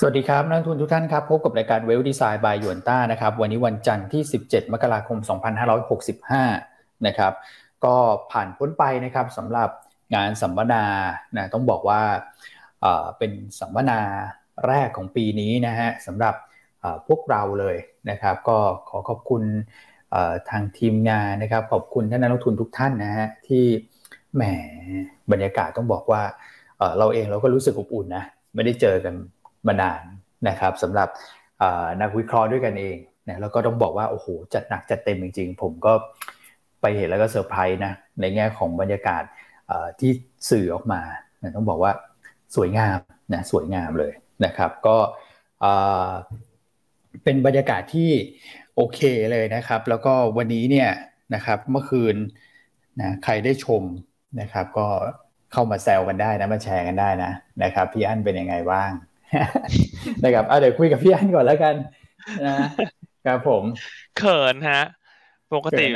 สวัสดีครับนักทุนทุกท่านครับ พบกับรายการเวลดีไซน์บายยวนต้านะครับ วันนี้วันจันทร์ที่ 17 มกราคม 2565 นะครับ ก็ผ่านพ้นไปนะครับสำหรับงานสัมมนานะต้องบอกว่าเป็นสัมมนาแรกของปีนี้นะฮะสำหรับพวกเราเลยนะครับ ก็ขอขอบคุณทางทีมงานนะครับ ขอบคุณท่านนักลงทุนทุกท่านนะฮะที่แหมบรรยากาศต้องบอกว่าเราเองเราก็รู้สึกอบอุ่นนะไม่ได้เจอกัน มานานนะครับสำหรับนักวิเคราะห์ด้วยกันเองนะแล้วก็ต้องบอกว่าโอ้โหจัดหนักจัดเต็มจริง ๆ ผมก็ไปเห็นแล้วก็เซอร์ไพรส์นะในแง่ของบรรยากาศที่สื่อออกมานะต้องบอกว่าสวยงามนะสวยงามเลยนะครับก็เป็นบรรยากาศที่โอเคเลยนะครับ แล้วก็วันนี้เนี่ยนะครับเมื่อคืนนะใครได้ชมนะครับ ก็เข้ามาแซวกันได้นะมาแชร์กันได้นะนะครับพี่อั้นเป็นยังไงบ้าง นะครับเอาเดี๋ยวคุยกับพี่อันก่อนแล้วกันนะครับผม เขินฮะ ปกติ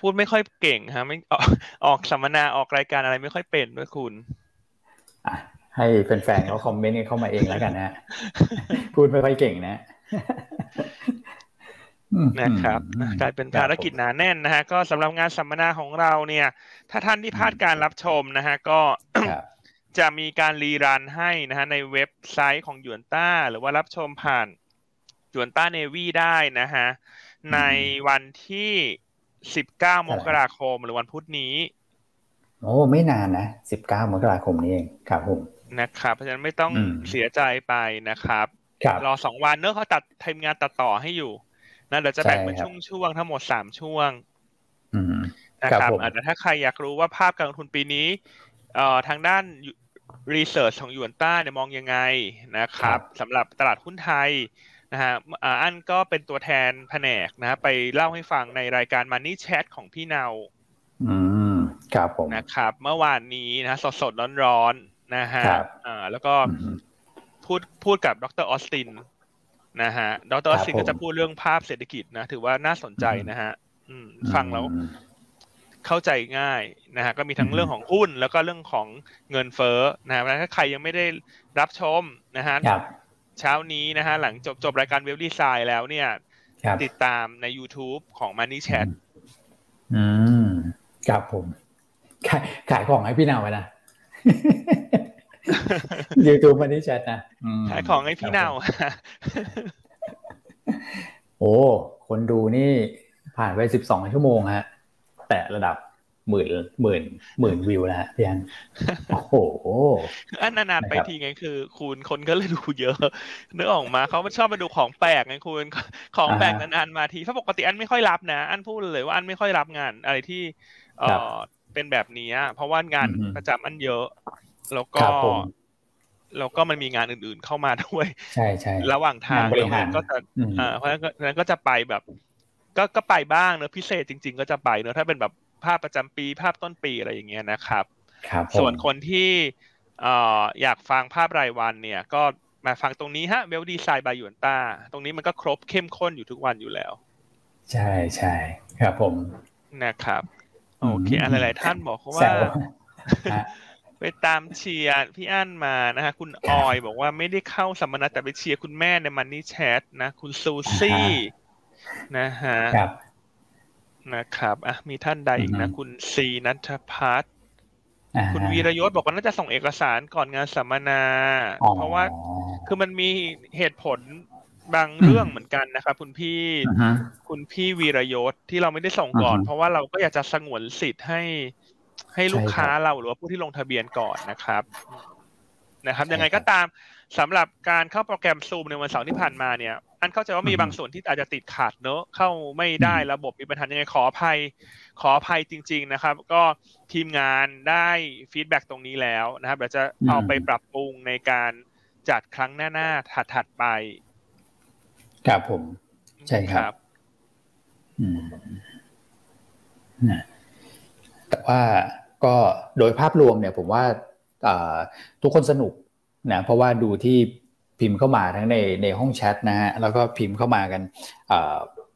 พูดไม่ค่อยเก่งฮะ ไม่ออกออกสัมมนาออกรายการอะไรไม่ค่อยเป็นด้วยคุณให้แฟนๆเขาคอมเมนต์เข้ามาเองแล้วกันนะพูดไม่ค่อยเก่งนะนะครับกลายเป็นภารกิจหนาแน่นนะฮะก็สำหรับงานสัมมนาของเราเนี่ย ถ้าท่านที่พลาดการรับชมนะฮะก็ จะมีการรีรันให้นะฮะในเว็บไซต์ของหยวนต้า หรือว่ารับชมผ่านหยวนต้าเนวีได้นะฮะในวันที่สิบเก้ามกราคมหรือวันพุธนี้ โอ้ไม่นานนะสิบเก้ามกราคมนี้เองครับผมนะครับ เพราะฉะนั้นไม่ต้องเสียใจไปนะครับรอสองวันเนอะเขาตัดทีมงานตัดต่อให้อยู่นะเดี๋ยวจะแบ่งเป็นช่วงๆทั้งหมดสามช่วงนะครับอาจจะถ้าใครอยากรู้ว่าภาพการลงทุนปีนี้ เอ่อทางด้านรีเสิร์ชของยูนต้าเนี่ยมองยังไงนะครับสำหรับตลาดหุ้นไทยนะฮะอันก็เป็นตัวแทนแผนกนะ ไปเล่าให้ฟังในรายการ Money Chat ของพี่เนาอืมครับผมนะครับ เมื่อวานนี้นะสดสดร้อนร้อนนะฮะอ่าแล้วก็พูดพูดกับดรออสตินนะฮะดรออสตินก็จะพูดเรื่องภาพเศรษฐกิจนะ ถือว่าน่าสนใจนะฮะฟังแล้ว เข้าใจง่ายนะฮะก็มีทั้งเรื่องของหุ้นแล้วก็เรื่องของเงินเฟ้อนะฮะถ้าใครยังไม่ได้รับชมนะฮะเช้านี้นะฮะหลังจบจบรายการเว็บดีไซน์แล้วเนี่ยติดตามใน YouTube ของ Money Chat อืมครับผม ขายขายของให้พี่นาวไปนะ YouTube Money Chat นะขายของให้พี่นาวโอ้ คนดูนี่ผ่านไปสิบสองชั่วโมงฮะ แต่ระดับหมื่นหมื่นหมื่นวิวแล้วพี่อันโอ้โหอันนานๆไปทีไงคือ คุณคนก็เลยดูเยอะเนื้อออกมาเขาชอบมาดูของแปลกไงคุณของแปลกนานๆมาทีถ้าปกติอันไม่ค่อยรับนะ อันพูดเลยว่าอันไม่ค่อยรับงานอะไรที่เออเป็นแบบนี้เพราะว่างานประจำอันเยอะ แล้วก็แล้วก็มันมีงานอื่นๆเข้ามาด้วย ใช่ใช่ระหว่างทางก็จะอ่าเพราะฉะนั้นก็จะไปแบบ ก็ก็ไปบ้างเนอะพิเศษจริง ๆ ก็จะไปเนอะถ้าเป็นแบบภาพประจำปี ภาพต้นปีอะไรอย่างเงี้ยนะครับครับส่วนคนที่เอ่ออยากฟังภาพรายวันเนี่ย ก็มาฟังตรงนี้ฮะ Wealth Design by Yuanta ตรงนี้มันก็ครบเข้มข้นอยู่ทุกวันอยู่แล้ว ใช่ใช่ครับผมนะครับโอเคอะไรหลายท่านบอกว่าไปตามเชียร์พี่อันมานะฮะคุณออยบอกว่าไม่ได้เข้าสัมมนาแต่ไปเชียร์คุณแม่ใน Money Chat นะ คุณซูซี่ นะฮะนะครับอะมีท่านใดอีกนะ คุณซีนัทพัฒน์คุณวีรยศบอกว่าน่าจะส่งเอกสารก่อนงานสัมมนา เพราะว่าคือมันมีเหตุผลบางเรื่องเหมือนกันนะครับคุณพี่คุณพี่วีรยศที่เราไม่ได้ส่งก่อน เพราะว่าเราก็อยากจะสงวนสิทธิ์ให้ให้ลูกค้าเราหรือว่าผู้ที่ลงทะเบียนก่อนนะครับ นะครับ ยังไงก็ตาม สำหรับการเข้าโปรแกรมซูมในวันเสาร์ที่ผ่านมาเนี่ย อันเข้าใจว่ามีบางส่วนที่อาจจะติดขัดเนอะเข้าไม่ได้ระบบมีปัญหายังไงขออภัย ขออภัยจริง ๆนะครับ ก็ทีมงานได้ฟีดแบ็ตรงนี้แล้วนะครับเดี๋ยวจะเอาไปปรับปรุงในการจัดครั้งหน้าๆถัดๆไปครับผม ใช่ครับอืมนะแต่ว่าก็โดยภาพรวมเนี่ย ผมว่าทุกคนสนุก นะเพราะว่าดูที่พิมพ์เข้ามาทั้งในในห้องแชทนะฮะแล้วก็พิมพ์เข้ามากัน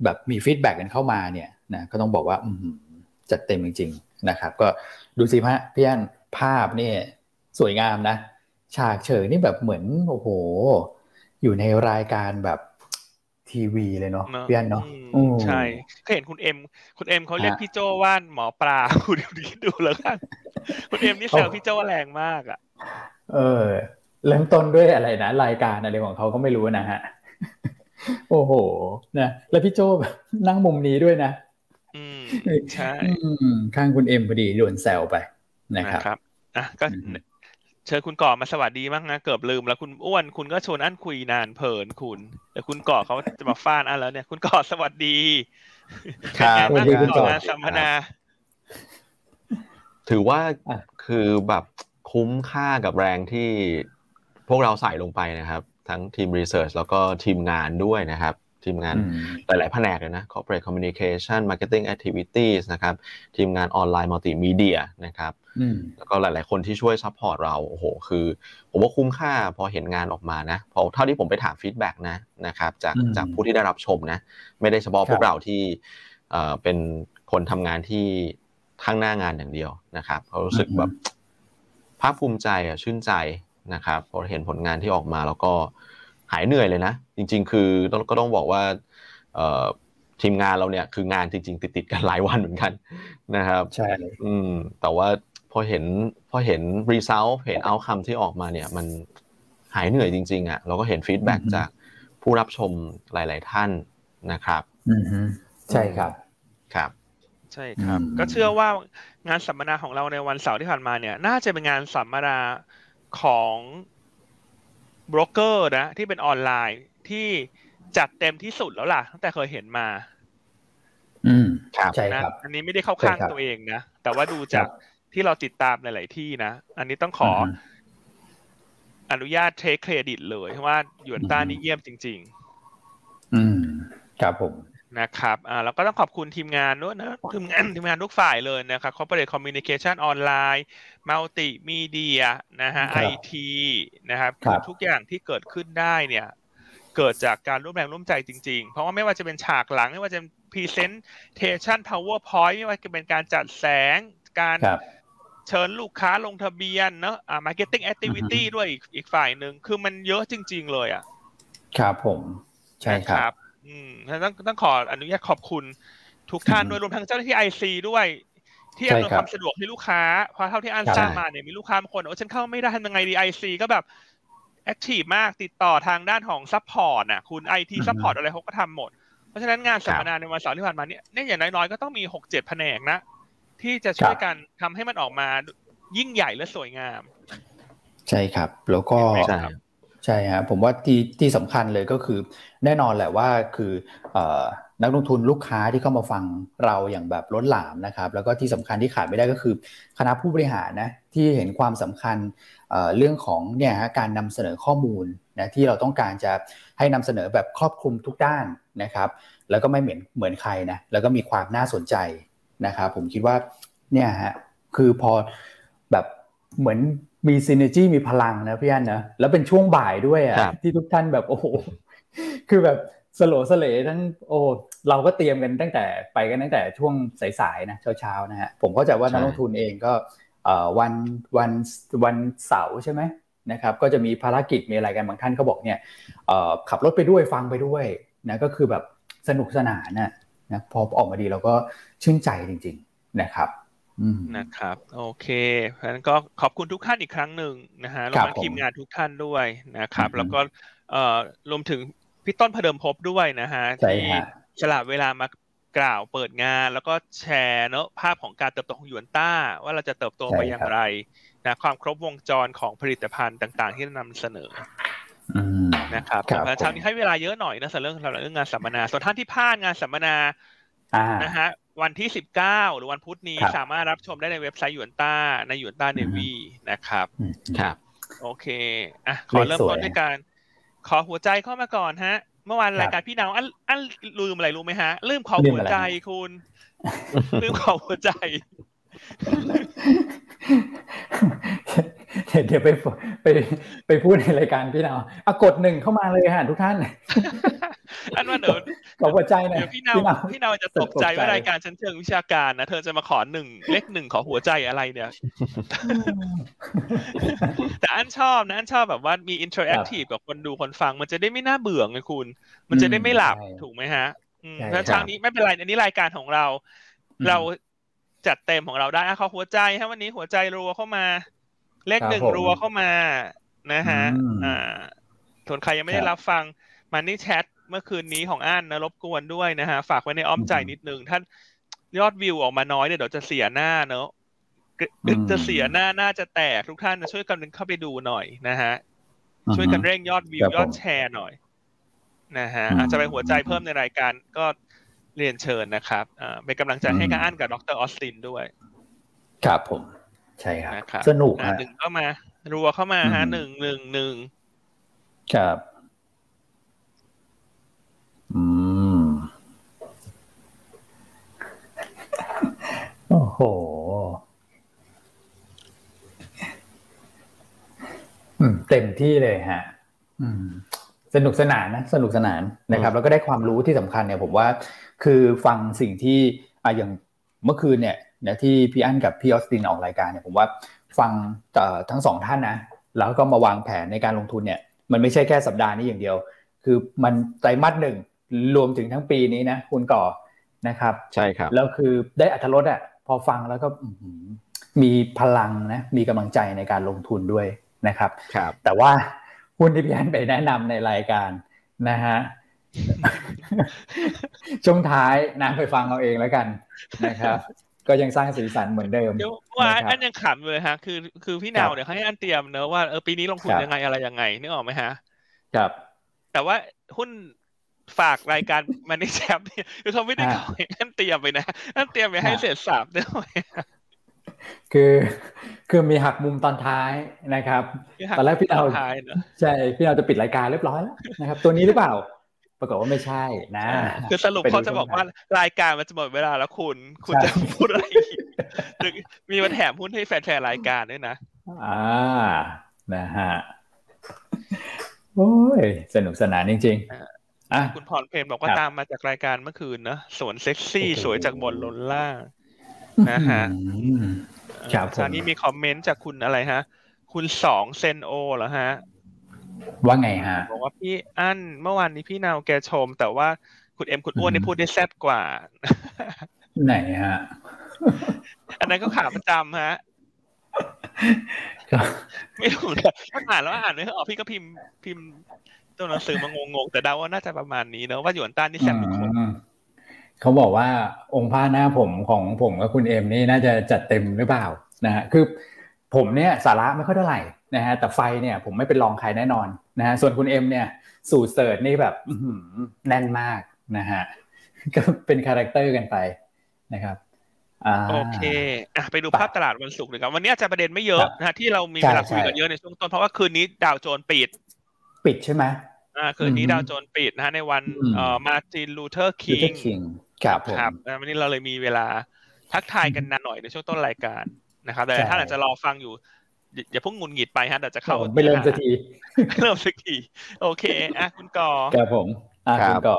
แบบมี feedback กันเข้ามาเนี่ยนะก็ต้องบอกว่าจัดเต็มจริง ๆ นะครับ ก็ดูสิพะพี่อันภาพนี่สวยงามนะ ฉากเฉิงนี่แบบเหมือนโอ้โห อยู่ในรายการแบบทีวีเลยเนาะพี่อันเนาะใช่เคยเห็นคุณเอ็ม คุณเอ็มเขาเรียกพี่โจว่าหมอปลาคุณดูดูแล้วกันคุณเอ็มนี่แซวพี่โจแรงมากอะ เออ เริ่มต้นด้วยอะไรนะรายการอะไรของเขาก็ไม่รู้นะฮะโอ้โหนะแล้วพี่โจนั่งมุมนี้ด้วยนะอืมใช่ข้างคุณเอ็มพอดีโดนแซวไปนะครับอะก็เชิญคุณก่อมาสวัสดีบ้างนะเกือบลืมแล้วคุณอ้วนคุณก็ชวนอันคุยนานเพลินคุณแต่คุณก่อเขาจะมาฟาดอันแล้วเนี่ย คุณก่อสวัสดีครับสวัสดีคุณก่อสัมมนา ถือว่าคือแบบคุ้มค่ากับแรงที่ พวกเราใส่ลงไปนะครับ ทั้งทีม research แล้วก็ทีมงานด้วยนะครับ ทีมงานหลายๆแผนกเลยนะ corporate communication marketing activities นะครับ ทีมงานออนไลน์มัลติมีเดียนะครับแล้วก็หลาย ๆ คนที่ช่วย support เราโอ้โหคือ ผมว่าคุ้มค่าพอเห็นงานออกมานะพอเท่าที่ผมไปถาม feedback นะนะครับจากจากผู้ที่ได้รับชมนะ ไม่ได้เฉพาะพวกเราที่เป็นคนทำงานที่ข้างหน้างานอย่างเดียวนะครับเขารู้สึกแบบภาคภูมิใจอะชื่นใจ นะครับพอเห็นผลงานที่ออกมาแล้วก็หายเหนื่อยเลยนะ จริง ๆ คือก็ต้องบอกว่าทีมงานเราเนี่ยคืองานจริง ๆ ติดๆกันหลายวันเหมือนกันนะครับใช่อืมแต่ว่าพอเห็นพอเห็น result เห็น outcome ที่ออกมาเนี่ยมันหายเหนื่อยจริงๆอะเราก็เห็น feedback จากผู้รับชมหลาย ๆ ท่านนะครับอืใช่ครับครับ ใช่ครับ ก็เชื่อว่างานสัมมนาของเราในวันเสาร์ที่ผ่านมาเนี่ย น่าจะเป็นงานสัมมนา ของบล็อกเกอร์นะที่เป็นออนไลน์ที่จัดเต็มที่สุดแล้วล่ะ ตั้งแต่เคยเห็นมา อืมครับใช่ครับ อันนี้ไม่ได้เข้าข้างตัวเองนะ แต่ว่าดูจากที่เราติดตามหลาย ๆ ที่นะ อันนี้ต้องขอ อนุญาตเทคเครดิตเลยเพราะว่าหยวนต้านี่เยี่ยมจริง ๆ อืมครับผม นะครับอ่าแล้วก็ต้องขอบคุณทีมงานด้วยนะทีมงานทีมงานทุกฝ่ายเลยนะครับ corporate communication ออนไลน์ multi media นะฮะ IT นะครับ ทุกอย่างที่เกิดขึ้นได้เนี่ยเกิดจากการร่วมแรงร่วมใจจริงๆ เพราะว่าไม่ว่าจะเป็นฉากหลัง ไม่ว่าจะเป็น presentation powerpoint ไม่ว่าจะเป็นการจัดแสงการเชิญลูกค้าลงทะเบียนเนาะอ่า marketing activity ด้วยอีกอีกฝ่ายหนึ่งคือมันเยอะจริง ๆ เลยอะ ครับผม ใช่ครับ อืมต้องต้องขออนุญาตขอบคุณทุกท่านด้วยรวมทั้งเจ้าหน้าที่ IC ด้วยที่อำนวยความสะดวกให้ลูกค้าเพราะเท่าที่อันทราบมาเนี่ยมีลูกค้าบางคนโอ้ฉันเข้าไม่ได้ทำยังไงดี IC ก็แบบ active มากติดต่อทางด้านของ support น่ะคุณ IT support อะไรเขาก็ทำหมด เพราะฉะนั้นงานสัมมนาในวันเสาร์ที่ผ่านมาเนี่ยเนี่ยอย่างน้อยๆก็ต้องมีหกเจ็ดแผนกนะ ที่จะช่วยกันทำให้มันออกมายิ่งใหญ่และสวยงาม ใช่ครับ แล้วก็ ใช่ครับผมว่าที่ที่สำคัญเลยก็คือ แน่นอนแหละว่าคือนักลงทุนลูกค้าที่เข้ามาฟังเราอย่างแบบล้นหลามนะครับ แล้วก็ที่สำคัญที่ขาดไม่ได้ก็คือคณะผู้บริหารนะที่เห็นความสำคัญเรื่องของเนี่ยการนำเสนอข้อมูลนะที่เราต้องการจะให้นำเสนอแบบครอบคลุมทุกด้านนะครับ แล้วก็ไม่เหมือนเหมือนใครนะแล้วก็มีความน่าสนใจนะครับผมคิดว่าเนี่ยฮะคือพอแบบเหมือน มีซีเนจีมีพลังนะพี่อันนะแล้วเป็นช่วงบ่ายด้วยอะที่ทุกท่านแบบโอ้โหคือแบบสโลสเลทั้งโอ้เราก็เตรียมกันตั้งแต่ไปกันตั้งแต่ช่วงสายๆนะเช้าๆนะฮะผมก็จะว่านักลงทุนเองก็วันวันวันเสาร์ใช่ไหมนะครับก็จะมีภารกิจมีอะไรกันบางท่านก็บอกเนี่ยขับรถไปด้วยฟังไปด้วยนะก็คือแบบสนุกสนานนะนะพอออกมาดีเราก็ชื่นใจจริง ๆนะครับ นะครับ โอเคเพราะฉะนั้นก็ขอบคุณทุกท่านอีกครั้งหนึ่งนะฮะรวมทั้งทีมงานทุกท่านด้วยนะครับ แล้วก็เอ่อรวมถึงพี่ต้นพเดิมพบด้วยนะฮะที่ฉลาดเวลามากล่าวเปิดงานแล้วก็แชร์เนอะภาพของการเติบโตของยูนต้า ว่าเราจะเติบโตไปอย่างไรนะความครบวงจรของผลิตภัณฑ์ต่าง ๆ ที่นำเสนอนะครับเช้านี้ให้เวลาเยอะหน่อยนะสำหรับเรื่องสำหรับเรื่องงานสัมมนา ส่วนท่านที่พลาดงานสัมมนานะฮะ วันที่สิบเก้าหรือวันพุธนี้สามารถรับชมได้ในเว็บไซต์ยูนต้าในยูนต้าเนวีนะครับครับ โอเคอะขอเริ่มต้นด้วยการขอหัวใจเข้ามาก่อนฮะ เมื่อวานรายการพี่ดาวอันอันลืมอะไรรู้ไหมฮะ ลืมขอหัวใจคุณ ลืมขอหัวใจ เดี๋ยวไปไปไปพูดในรายการพี่นาวอะกดหนึ่งเข้ามาเลยฮะทุกท่าน อันว่าเดี๋ยวขอหัวใจหน่อยเดี๋ยวพี่นาวพี่นาวจะตกใจว่ารายการฉันเชิงวิชาการนะเธอจะมาขอหนึ่งเลขหนึ่งขอหัวใจอะไรเนี่ย แต่อันชอบนะอันชอบแบบว่ามี interactive กับคนดูคนฟัง มันจะได้ไม่น่าเบื่อไงคุณ มันจะได้ไม่หลับถูกไหมฮะเพราะเช้านี้ไม่เป็นไรอันนี้รายการของเรา เราจัดเต็มของเราได้ขอหัวใจฮะวันนี้หัวใจรัวเข้ามา เลขหนึ่งรัวเข้ามานะฮะ อ่าส่วนใครยังไม่ได้รับฟังมันนี่แชท เมื่อคืนนี้ของอ่านนะรบกวนด้วยนะฮะฝากไว้ในอ้อมใจนิดนึงท่านยอดวิวออกมาน้อยเนี่ยเดี๋ยวจะเสียหน้าเนอะจะเสียหน้าน่าจะแตกทุกท่านช่วยกันเข้าไปดูหน่อยนะฮะช่วยกันเร่งยอดวิวยอดแชร์หน่อยนะฮะอาจจะไปหัวใจเพิ่มในรายการก็เรียนเชิญนะครับเป็นกำลังใจให้กับอันกับดรออสตินด้วยครับผม ใช่ครับ สนุกหนึ่งเข้ามา รัวเข้ามาฮะหนึ่งหนึ่งหนึ่งครับ โอ้โห เต็มที่เลยฮะอืมสนุกสนานนะ สนุกสนานนะครับ แล้วก็ได้ความรู้ที่สำคัญเนี่ยผมว่า คือฟังสิ่งที่อะอย่างเมื่อคืนเนี่ยนะที่พี่อั้นกับพี่ออสตินออกรายการเนี่ยผมว่าฟังทั้งสองท่านนะ แล้วก็มาวางแผนในการลงทุนเนี่ย มันไม่ใช่แค่สัปดาห์นี้อย่างเดียว คือมันไตรมาสหนึ่งรวมถึงทั้งปีนี้นะคุณก่อนะครับ ใช่ครับ แล้วคือได้อัธรสอะ พอฟังแล้วก็มีพลังนะมีกำลังใจในการลงทุนด้วยนะครับครับ แต่ว่าหุ้นที่พี่อันไปแนะนำในรายการนะฮะช่วงท้ายนะไปฟังเอาเองแล้วกันนะครับ ก็ยังสร้างสีสันเหมือนเดิมเดี๋ยวว่าอันยังขำเลยฮะ คือคือพี่นาวเดี๋ยวให้อันเตรียมเนอะว่าเออปีนี้ลงทุนยังไงอะไรยังไงนึกออกไหมฮะ ครับ แต่ว่าหุ้น ฝากรายการมันนี่แชมป์เนี่ยคือเขาไม่ได้ขออันเตรียมไปนะอันเตรียมไปให้เสร็จสับด้วยคือคือมีหักมุมตอนท้ายนะครับตอนแรกพี่เอาใช่พี่เอาจะปิดรายการเรียบร้อยแล้วนะครับ ตัวนี้หรือเปล่า ปรากฏว่าไม่ใช่นะ คือสรุปเขาจะบอกว่ารายการมันจะหมดเวลาแล้วคุณ คุณจะพูดอะไรมีมาแถมหุ้นให้แฟนๆรายการด้วยนะอ่านะฮะโอ้ยสนุกสนานจริง ๆ อะคุณพรเพนบอกว่าตามมาจากรายการเมื่อคืนนะสวนเซ็กซี่สวยจากบนล้นล่างนะฮะครับตอนนี้มีคอมเมนต์จากคุณอะไรฮะ คุณสองเซนโอเหรอฮะ ว่าไงฮะ บอกว่าพี่อั้นเมื่อวานนี้พี่นาวแกชม แต่ว่าคุณเอ็มคุณอ้วนนี่พูดได้แซ่บกว่า ไหนฮะ อันนั้นก็ขาประจำฮะไม่รู้นะถ้าอ่านแล้วอ่านไม่ออกพี่ก็พิมพ์พิมพ์ ตัวหนังสือมางงๆแต่เดาว่าน่าจะประมาณนี้เนอะว่าหยวนต้านนี่แซ่บทุกคนเขาบอกว่าองค์พระหน้าผมของผมกับคุณเอ็มนี่น่าจะจัดเต็มหรือเปล่านะฮะคือผมเนี่ยสาระไม่ค่อยเท่าไหร่นะฮะแต่ไฟเนี่ยผมไม่เป็นรองใครแน่นอนนะฮะส่วนคุณเอ็มเนี่ยสูตรเสิร์ชนี่แบบแน่นมากนะฮะก็เป็น character กันไปนะครับโอเคอะไปดูภาพตลาดวันศุกร์เลยครับ วันนี้อาจจะประเด็นไม่เยอะนะฮะที่เรามีเวลาคุยกันเยอะในช่วงต้น เพราะว่าคืนนี้ดาวโจนส์ปิด ปิดใช่ไหมอ่าคืนนี้ดาวโจนส์ปิดนะฮะในวันเอ่อมาร์ตินลูเทอร์คิงครับครับวันนี้เราเลยมีเวลาทักทายกันนานหน่อยในช่วงต้นรายการนะครับแต่ท่านอาจจะรอฟังอยู่ อย่าเพิ่งหงุดหงิดไปฮะเดี๋ยวจะเข้าไม่เริ่มสักทีเริ่มสักทีโอเคอะคุณกอครับผมอะคุณกอ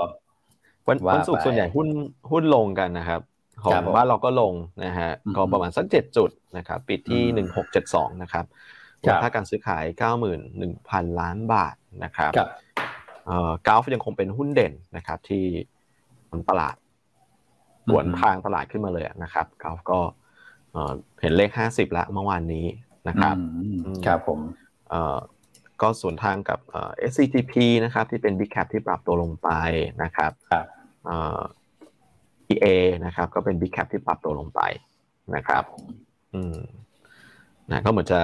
วันวันศุกร์ส่วนใหญ่หุ้นหุ้นลงกันนะครับ ของบ้านเราก็ลงนะฮะก็ประมาณสักเจ็ดจุดนะครับ ปิดที่หนึ่งหกเจ็ดสองนะครับมูลค่าการซื้อขายเก้าหมื่นหนึ่งพันล้านบาท นะครับเอ่อกราฟยังคงเป็นหุ้นเด่นนะครับ ที่ตลาดสวนทางตลาดขึ้นมาเลยนะครับกราฟก็เห็นเลขห้าสิบแล้วเมื่อวานนี้นะครับครับผมก็ส่วนทางกับ SCTP นะครับ ที่เป็น Big Cap ที่ปรับตัวลงไปนะครับครับ EA นะครับ ก็เป็น Big Cap ที่ปรับตัวลงไปนะครับอืมนะก็เหมือนจะ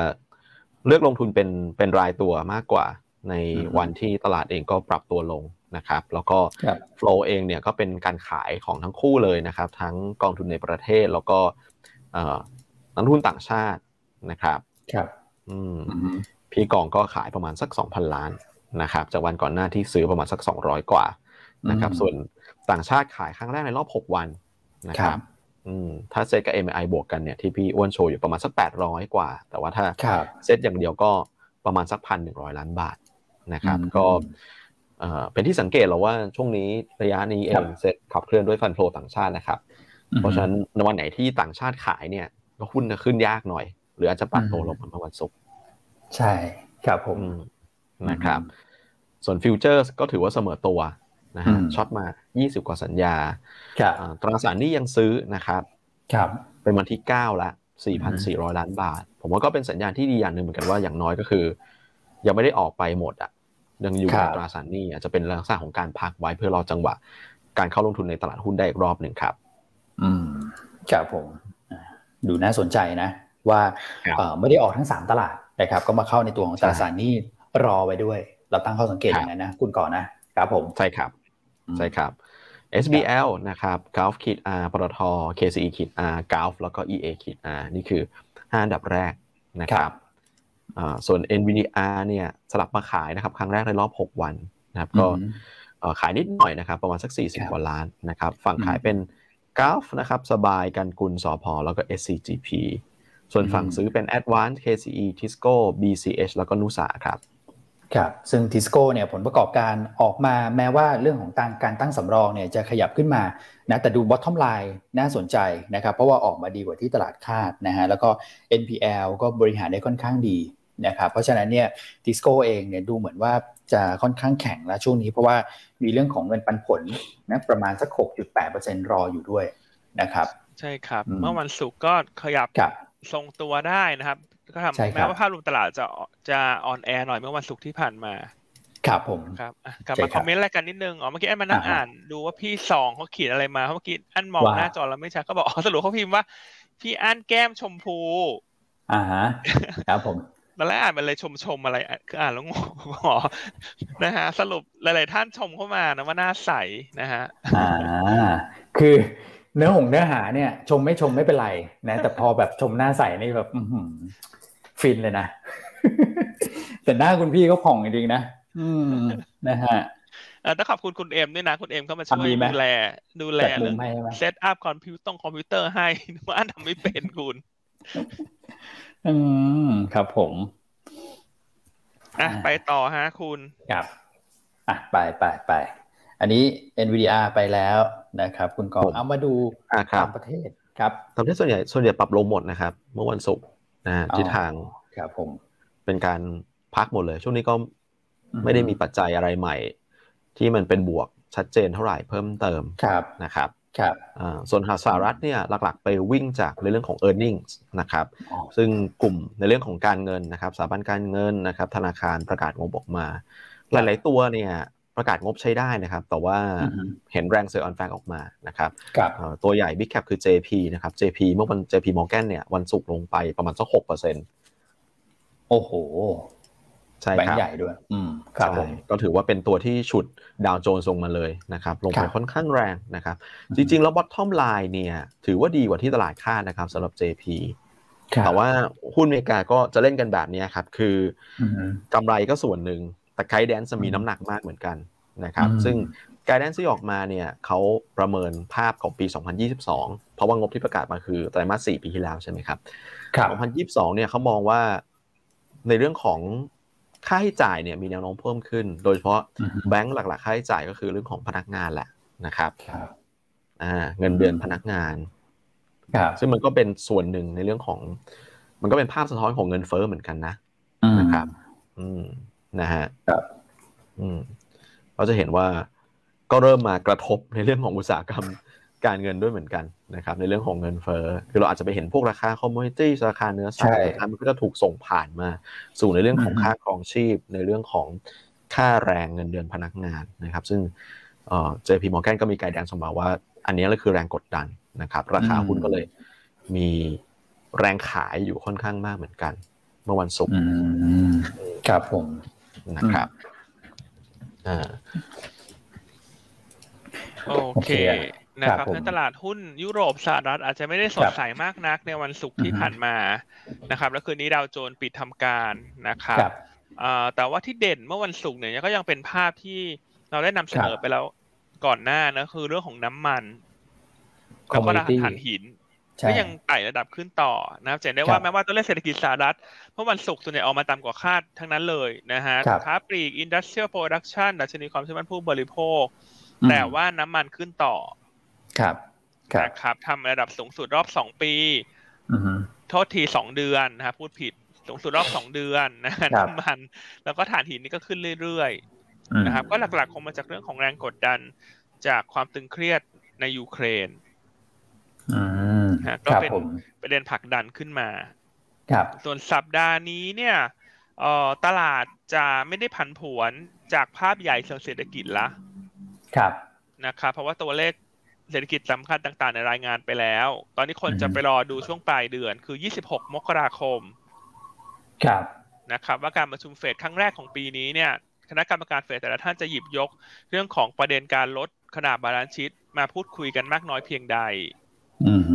เลือกลงทุนเป็นเป็นรายตัวมากกว่า ในวันที่ตลาดเองก็ปรับตัวลงนะครับ แล้วก็ flow เองเนี่ยก็เป็นการขายของทั้งคู่เลยนะครับ ทั้งกองทุนในประเทศแล้วก็นักทุนต่างชาตินะครับครับอืมพี่กองก็ขายประมาณสักสองพันล้านนะครับ จากวันก่อนหน้าที่ซื้อประมาณสักสองร้อยกว่านะครับ ส่วนต่างชาติขายครั้งแรกในรอบหกวันนะครับอืมถ้าเซตกับ MI บวกกันเนี่ยที่พี่อ้วนโชว์อยู่ประมาณสักแปดร้อยกว่า แต่ว่าถ้าเซตอย่างเดียวก็ประมาณสักพันหนึ่งร้อยล้านบาท นะครับ ก็เป็นที่สังเกตเราว่าช่วงนี้ระยะนี้เองเซ็ตขับเคลื่อนด้วยฟันโฟต่างชาตินะครับ เพราะฉะนั้นในวันไหนที่ต่างชาติขายเนี่ยก็หุ้นจะขึ้นยากหน่อย หรืออาจจะปรับตัวลงมาเมื่อวันศุกร์ใช่ครับผมนะครับ ส่วนฟิวเจอร์ก็ถือว่าเสมอตัวนะฮะช็อตมา 20 กว่าสัญญาตราสารนี้ยังซื้อนะครับครับเป็นวันที่ 9 ละ 4,400 ล้านบาท ผมว่าก็เป็นสัญญาณที่ดีอย่างหนึ่งเหมือนกันว่าอย่างน้อยก็คือ ยังไม่ได้ออกไปหมดอะยังอยู่ในตราสารนี้อาจจะเป็นลักษณะของการพักไว้เพื่อรอจังหวะ การเข้าลงทุนในตลาดหุ้นได้อีกรอบหนึ่งครับ อืมครับผม ดูน่าสนใจนะ ว่าไม่ได้ออกทั้งสามตลาดนะครับ ก็มาเข้าในตัวของตราสารนี้รอไว้ด้วย เราตั้งข้อสังเกตอย่างนั้นนะคุณก่อนนะครับผมใช่ครับใช่ครับ SBL นะครับ Gulf ขีด R ปตท KCE ขีด R Gulf แล้วก็ EA ขีด R นี่คือ 5 อันดับแรกนะครับ ส่วน NVDR เนี่ยสลับมาขายนะครับ ครั้งแรกในรอบ 6 วันนะครับ ก็ขายนิดหน่อยนะครับ ประมาณสัก 40 กว่าล้านนะครับ ฝั่งขายเป็น Gulf นะครับสบายกันกุลสอพอแล้วก็ SCGP ส่วนฝั่งซื้อเป็น Advance KCE Tisco BCH แล้วก็นุสาครับครับซึ่งทิสโก้เนี่ยผลประกอบการออกมาแม้ว่าเรื่องของการการตั้งสำรองเนี่ยจะขยับขึ้นมานะแต่ดู bottom line น่าสนใจนะครับเพราะว่าออกมาดีกว่าที่ตลาดคาดนะฮะแล้วก็ NPL ก็บริหารได้ค่อนข้างดี นะครับเพราะฉะนั้นเนี่ยทิสโก้เองเนี่ยดูเหมือนว่าจะค่อนข้างแข็งแล้วช่วงนี้เพราะว่ามีเรื่องของเงินปันผลนะประมาณสัก 6.8%รออยู่ด้วยนะครับ ใช่ครับ เมื่อวันศุกร์ก็ขยับทรงตัวได้นะครับ ก็ทำแม้ว่าภาพรวมตลาดจะจะอ่อนแอหน่อยเมื่อวันศุกร์ที่ผ่านมาครับผมครับกลับมา comment อะไรกันนิดนึงอ๋อเมื่อกี้อันมานั่งอ่าน ดูว่าพี่สองเขาเขียนอะไรมาเมื่อกี้อันมองหน้าจอแล้วไม่ชัดก็บอกอ๋อสรุปเขาพิมพ์ว่า พี่อันแก้มชมพูอ่าฮะครับผม ตอนแรกอ่านมันเลยชมชมอะไรคืออ่านแล้วงงอ๋อนะฮะสรุปหลาย ๆ ท่านชมเข้ามานะว่าหน้าใสนะฮะอ่าคือเนื้อหงเนื้อหาเนี่ย ชมไม่ชมไม่เป็นไรนะ แต่พอแบบชมหน้าใสนี่แบบฟินเลยนะแต่หน้าคุณพี่ก็ผ่องจริงๆนะอืมนะฮะต้องขอบคุณคุณเอ็มด้วยนะ คุณเอ็มเข้ามาช่วยดูแล ดูแล set up คอมพิวต์ต้องคอมพิวเตอร์ให้ว่าทำไม่เป็นคุณ อืมครับผมอะไปต่อฮะคุณครับอะไปไปไปอันนี้ NVDR ไปแล้วนะครับ คุณกองเอามาดูตามประเทศครับตามประเทศส่วนใหญ่ส่วนใหญ่ปรับลงหมดนะครับ เมื่อวันศุกร์นะทิศทางครับผมเป็นการพักหมดเลย ช่วงนี้ก็ไม่ได้มีปัจจัยอะไรใหม่ ที่มันเป็นบวกชัดเจนเท่าไหร่เพิ่มเติมนะครับ ครับส่วนหาสหรัฐเนี่ยหลักๆ ไปวิ่งจากในเรื่องของ e a r n i n g นะครับซึ่งกลุ่มในเรื่องของการเงินนะครับสถาบันการเงินนะครับธนาคารประกาศงบออกมา หลายๆตัวเนี่ยประกาศงบใช้ได้นะครับ แต่ว่าเห็นแรง sell on fact ออกมานะครับตัวใหญ่ Big Cap คือ JP นะครับ JP เมื่อวัน JP Morgan เนี่ยวันศุกร์ลงไปประมาณสักหกเปอร์เซ็นต์โอ้โห ใช่ครับใหญ่ด้วย อืมครับก็ถือว่าเป็นตัวที่ฉุดดาวโจนส์ลงมาเลยนะครับ ลงไปค่อนข้างแรงนะครับ จริง ๆ แล้ว bottom line เนี่ย ถือว่าดีกว่าที่ตลาดคาดนะครับสำหรับ JP แต่ว่าหุ้นอเมริกาก็จะเล่นกันแบบนี้ครับ คือกำไรก็ส่วนหนึ่ง แต่ไกด์แดนซ์มีน้ำหนักมากเหมือนกันนะครับ ซึ่งไกด์แดนซ์ที่ออกมาเนี่ยเขาประเมินภาพของปี 2022 เพราะว่างบที่ประกาศมาคือไตรมาส 4 ปีที่แล้วใช่ไหมครับ 2022 เนี่ยเขามองว่าในเรื่องของ ค่าใช้จ่ายเนี่ยมีแนวโน้มเพิ่มขึ้น โดยเฉพาะแบงก์หลักๆ ค่าใช้จ่ายก็คือเรื่องของพนักงานแหละนะครับอ่าเงินเดือนพนักงานซึ่งมันก็เป็นส่วนหนึ่งในเรื่องของ มันก็เป็นภาพสะท้อนของเงินเฟ้อเหมือนกันนะนะครับ อืมนะฮะครับอืม เราจะเห็นว่าก็เริ่มมากระทบในเรื่องของอุตสาหกรรม การเงินด้วยเหมือนกันนะครับในเรื่องของเงินเฟ้อคือเราอาจจะไปเห็นพวกราคาคอมมูนิตี้ราคาเนื้อสัตว์มันก็จะถูกส่งผ่านมา สู่ในเรื่องของค่าครองชีพ ในเรื่องของค่าแรงเงินเดือนพนักงานนะครับ ซึ่งเอ่อ JP Morgan ก็มีไกด์แดนสมาว่า อันนี้แหละคือแรงกดดันนะครับ ราคาหุ้นก็เลยมีแรงขายอยู่ค่อนข้างมากเหมือนกัน เมื่อวันศุกร์ครับผมนะครับอ่าโอเค นะครับในตลาดหุ้นยุโรปสหรัฐอาจจะไม่ได้สดใสมากนักในวันศุกร์ที่ผ่านมานะครับ แล้วคืนนี้ดาวโจนปิดทำการนะครับแต่ว่าที่เด่นเมื่อวันศุกร์เนี่ยก็ยังเป็นภาพที่เราได้นำเสนอไปแล้วก่อนหน้านะคือเรื่องของน้ำมันแล้วก็ราคาถ่านหินก็ยังไต่ระดับขึ้นต่อนะครับจะได้ว่าแม้ว่าตัวเลขเศรษฐกิจสหรัฐเมื่อวันศุกร์ส่วนใหญ่ออกมาต่ำกว่าคาดทั้งนั้นเลยนะฮะค้าปลีก industrial production ดัชนีความเชื่อมั่นผู้บริโภค แต่ว่าน้ำมันขึ้นต่อ ครับนะครับทำระดับสูงสุดรอบสองปีโทษทีสองเดือนนะครับพูดผิดสูงสุดรอบสองเดือนนะน้ำมัน แล้วก็ถ่านหินนี่ก็ขึ้นเรื่อยๆนะครับ ก็หลักๆคงมาจากเรื่องของแรงกดดันจากความตึงเครียดในยูเครนนะก็เป็นประเด็นผลักดันขึ้นมา ครับ ส่วนสัปดาห์นี้เนี่ยตลาดจะไม่ได้ผันผวนจากภาพใหญ่เชิงเศรษฐกิจละ ครับนะครับเพราะว่าตัวเลข เศรษฐกิจสำคัญต่างๆ ในรายงานไปแล้ว ตอนนี้คนจะไปรอดูช่วงปลายเดือนคือ 26 มกราคม ครับนะครับ ว่าการประชุมเฟดครั้งแรกของปีนี้เนี่ย คณะกรรมการเฟดแต่ละท่านจะหยิบยก เรื่องของประเด็นการลดขนาด balance sheet มาพูดคุยกันมากน้อยเพียงใด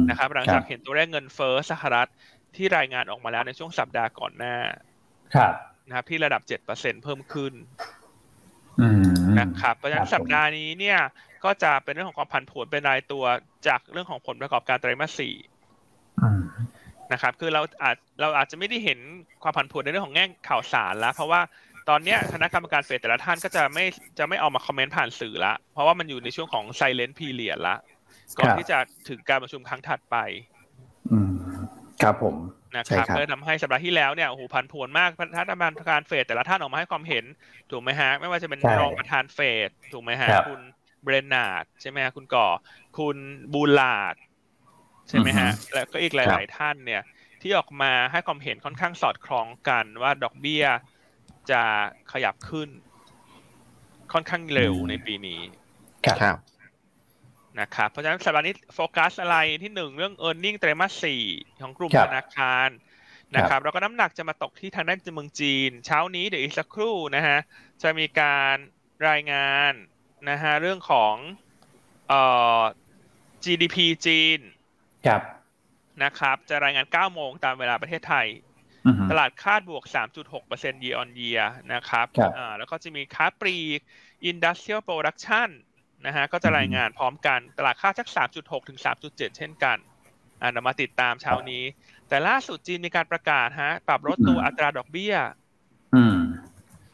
นะครับ หลังจากเห็นตัวเลขเงินเฟ้อสหรัฐที่รายงานออกมาแล้วในช่วงสัปดาห์ก่อนหน้า ครับนะครับที่ระดับเจ็ดเปอร์เซ็นเพิ่มขึ้นนะครับเพราะฉะนั้นสัปดาห์นี้เนี่ย ก็จะเป็นเรื่องของความผันผวนเป็นรายตัวจากเรื่องของผลประกอบการไตรมาสสี่นะครับ คือเราอาจเราอาจจะไม่ได้เห็นความผันผวนในเรื่องของแง่ข่าวสารแล้ว เพราะว่าตอนนี้คณะกรรมการเฟดแต่ละท่านก็จะไม่จะไม่ออกมาคอมเมนต์ผ่านสื่อละ เพราะว่ามันอยู่ในช่วงของไซเลนต์พีเรียดละ ก่อนที่จะถึงการประชุมครั้งถัดไปอืมครับผมนะครับเลยทำให้สัปดาห์ที่แล้วเนี่ยโอ้โหพันผวนมากท่านประธานเฟดแต่ละท่านออกมาให้ความเห็นถูกไหมฮะ ไม่ว่าจะเป็นรองประธานเฟดถูกไหมฮะคุณ เบรนนาร์ดใช่ไหมฮะคุณก่อ คุณบูลาดใช่ไหมฮะ แล้วก็อีกหลาย ๆ ท่านเนี่ย ที่ออกมาให้ความเห็นค่อนข้างสอดคล้องกันว่าดอกเบี้ยจะขยับขึ้น ค่อนข้างเร็วในปีนี้ ครับนะครับเพราะฉะนั้นสัปดาห์นี้โฟกัสอะไรที่หนึ่งเรื่อง e a r n i n g ไตรมาสสี่ของกลุ่มธนาคารนะครับแล้วก็น้ำหนักจะมาตกที่ทางด้านเมืองจีน เช้านี้เดี๋ยวอีกสักครู่นะฮะจะมีการรายงาน นะฮะเรื่องของเอ่อ GDP จีนครับนะครับ จะรายงาน 9 โมงตามเวลาประเทศไทย ตลาดคาดบวก 3.6% year on year นะครับอ่าแล้วก็จะมีค้าปลีก industrial production นะฮะก็จะรายงานพร้อมกันตลาดค่าสัก 3.6 ถึง 3.7 เช่นกันอ่ามาติดตามเช้านี้ แต่ล่าสุดจีนมีการประกาศฮะ ปรับลดตัวอัตราดอกเบี้ย อืม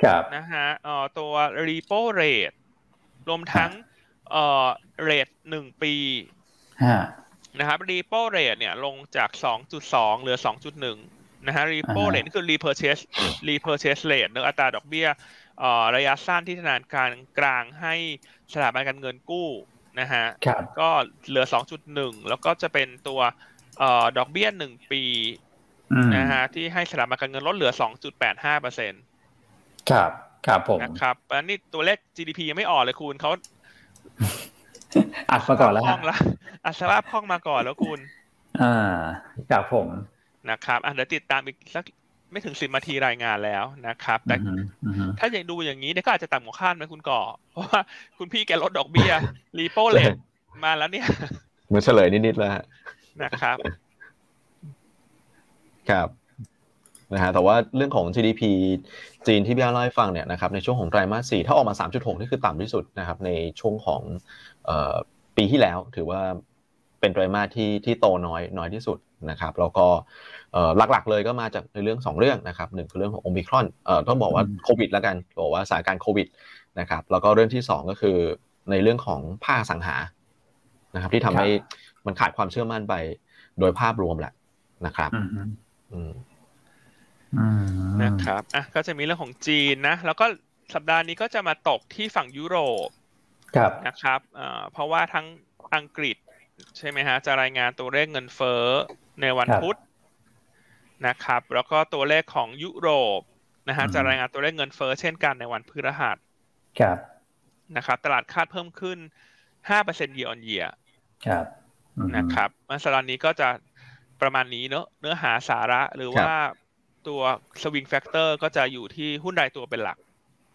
ครับนะฮะเอ่อตัว repo rate รวมทั้งเอ่อเรทหนึ่งปีนะครับ repo rate เนี่ยลงจาก 2.2 เหลือ 2.1 นะฮะ repo rate นี่คือ repurchase repurchase rate เนื้ออัตราดอกเบี้ยระยะสั้นที่ธนาคารกลางให้สถาบันการเงินกู้นะฮะก็เหลือ 2.1 แล้วก็จะเป็นตัวดอกเบี้ยหนึ่งปีนะฮะที่ให้สถาบันการเงินลดเหลือ 2.85เปอร์เซ็นต์ครับ ครับผมนะครับอันนี้ตัวเลข GDP ยังไม่ออกเลยคุณเขาอัดมาก่อนแล้วพ่องละอัดสภาพพ่องมาก่อนแล้วคุณ อ่าครับผมนะครับอะเดี๋ยวติดตามอีกสักไม่ถึงสิบนาทีรายงานแล้วนะครับ แต่ถ้าอย่างดูอย่างนี้เนี่ยก็อาจจะต่ำกว่าคาดไหมคุณก่อ เพราะว่าคุณพี่แกลดดอกเบี้ย รีโปเลทมาแล้วเนี่ย เหมือนเฉลยนิดๆแล้วนะครับ ครับ นะฮะแต่ว่าเรื่องของ GDP จีนที่พี่อาเล่าให้ฟังเนี่ยนะครับในช่วงของไตรมาสสี่ถ้าออกมา 3.6 นี่คือต่ำที่สุดนะครับในช่วงของปีที่แล้ว ถือว่าเป็นไตรมาสที่ที่โตน้อยน้อยที่สุดนะครับแล้วก็หลักๆ เลยก็มาจากในเรื่อง 2 เรื่องนะครับหนึ่งคือเรื่องของโอมิครอนต้องบอกว่าโควิดแล้วกันบอกว่าสายการโควิดนะครับแล้วก็เรื่องที่ 2 ก็คือในเรื่องของภาคสังหานะครับ ที่ทำให้มันขาดความเชื่อมั่นไปโดยภาพรวมแหละนะครับ นะครับอะก็จะมีเรื่องของจีนนะ แล้วก็สัปดาห์นี้ก็จะมาตกที่ฝั่งยุโรปนะครับเพราะว่าทั้งอังกฤษ ใช่ไหมฮะ จะรายงานตัวเลขเงินเฟ้อในวันพุธนะครับ แล้วก็ตัวเลขของยุโรปนะฮะจะรายงานตัวเลขเงินเฟ้อเช่นกันในวันพฤหัสครับนะครับ ตลาดคาดเพิ่มขึ้นห้าเปอร์เซ็นต์ year on year ครับนะครับมันสลานนี้ก็จะประมาณนี้เนอะเนื้อหาสาระหรือว่า ตัว swing factor ก็จะอยู่ที่หุ้นรายตัวเป็นหลัก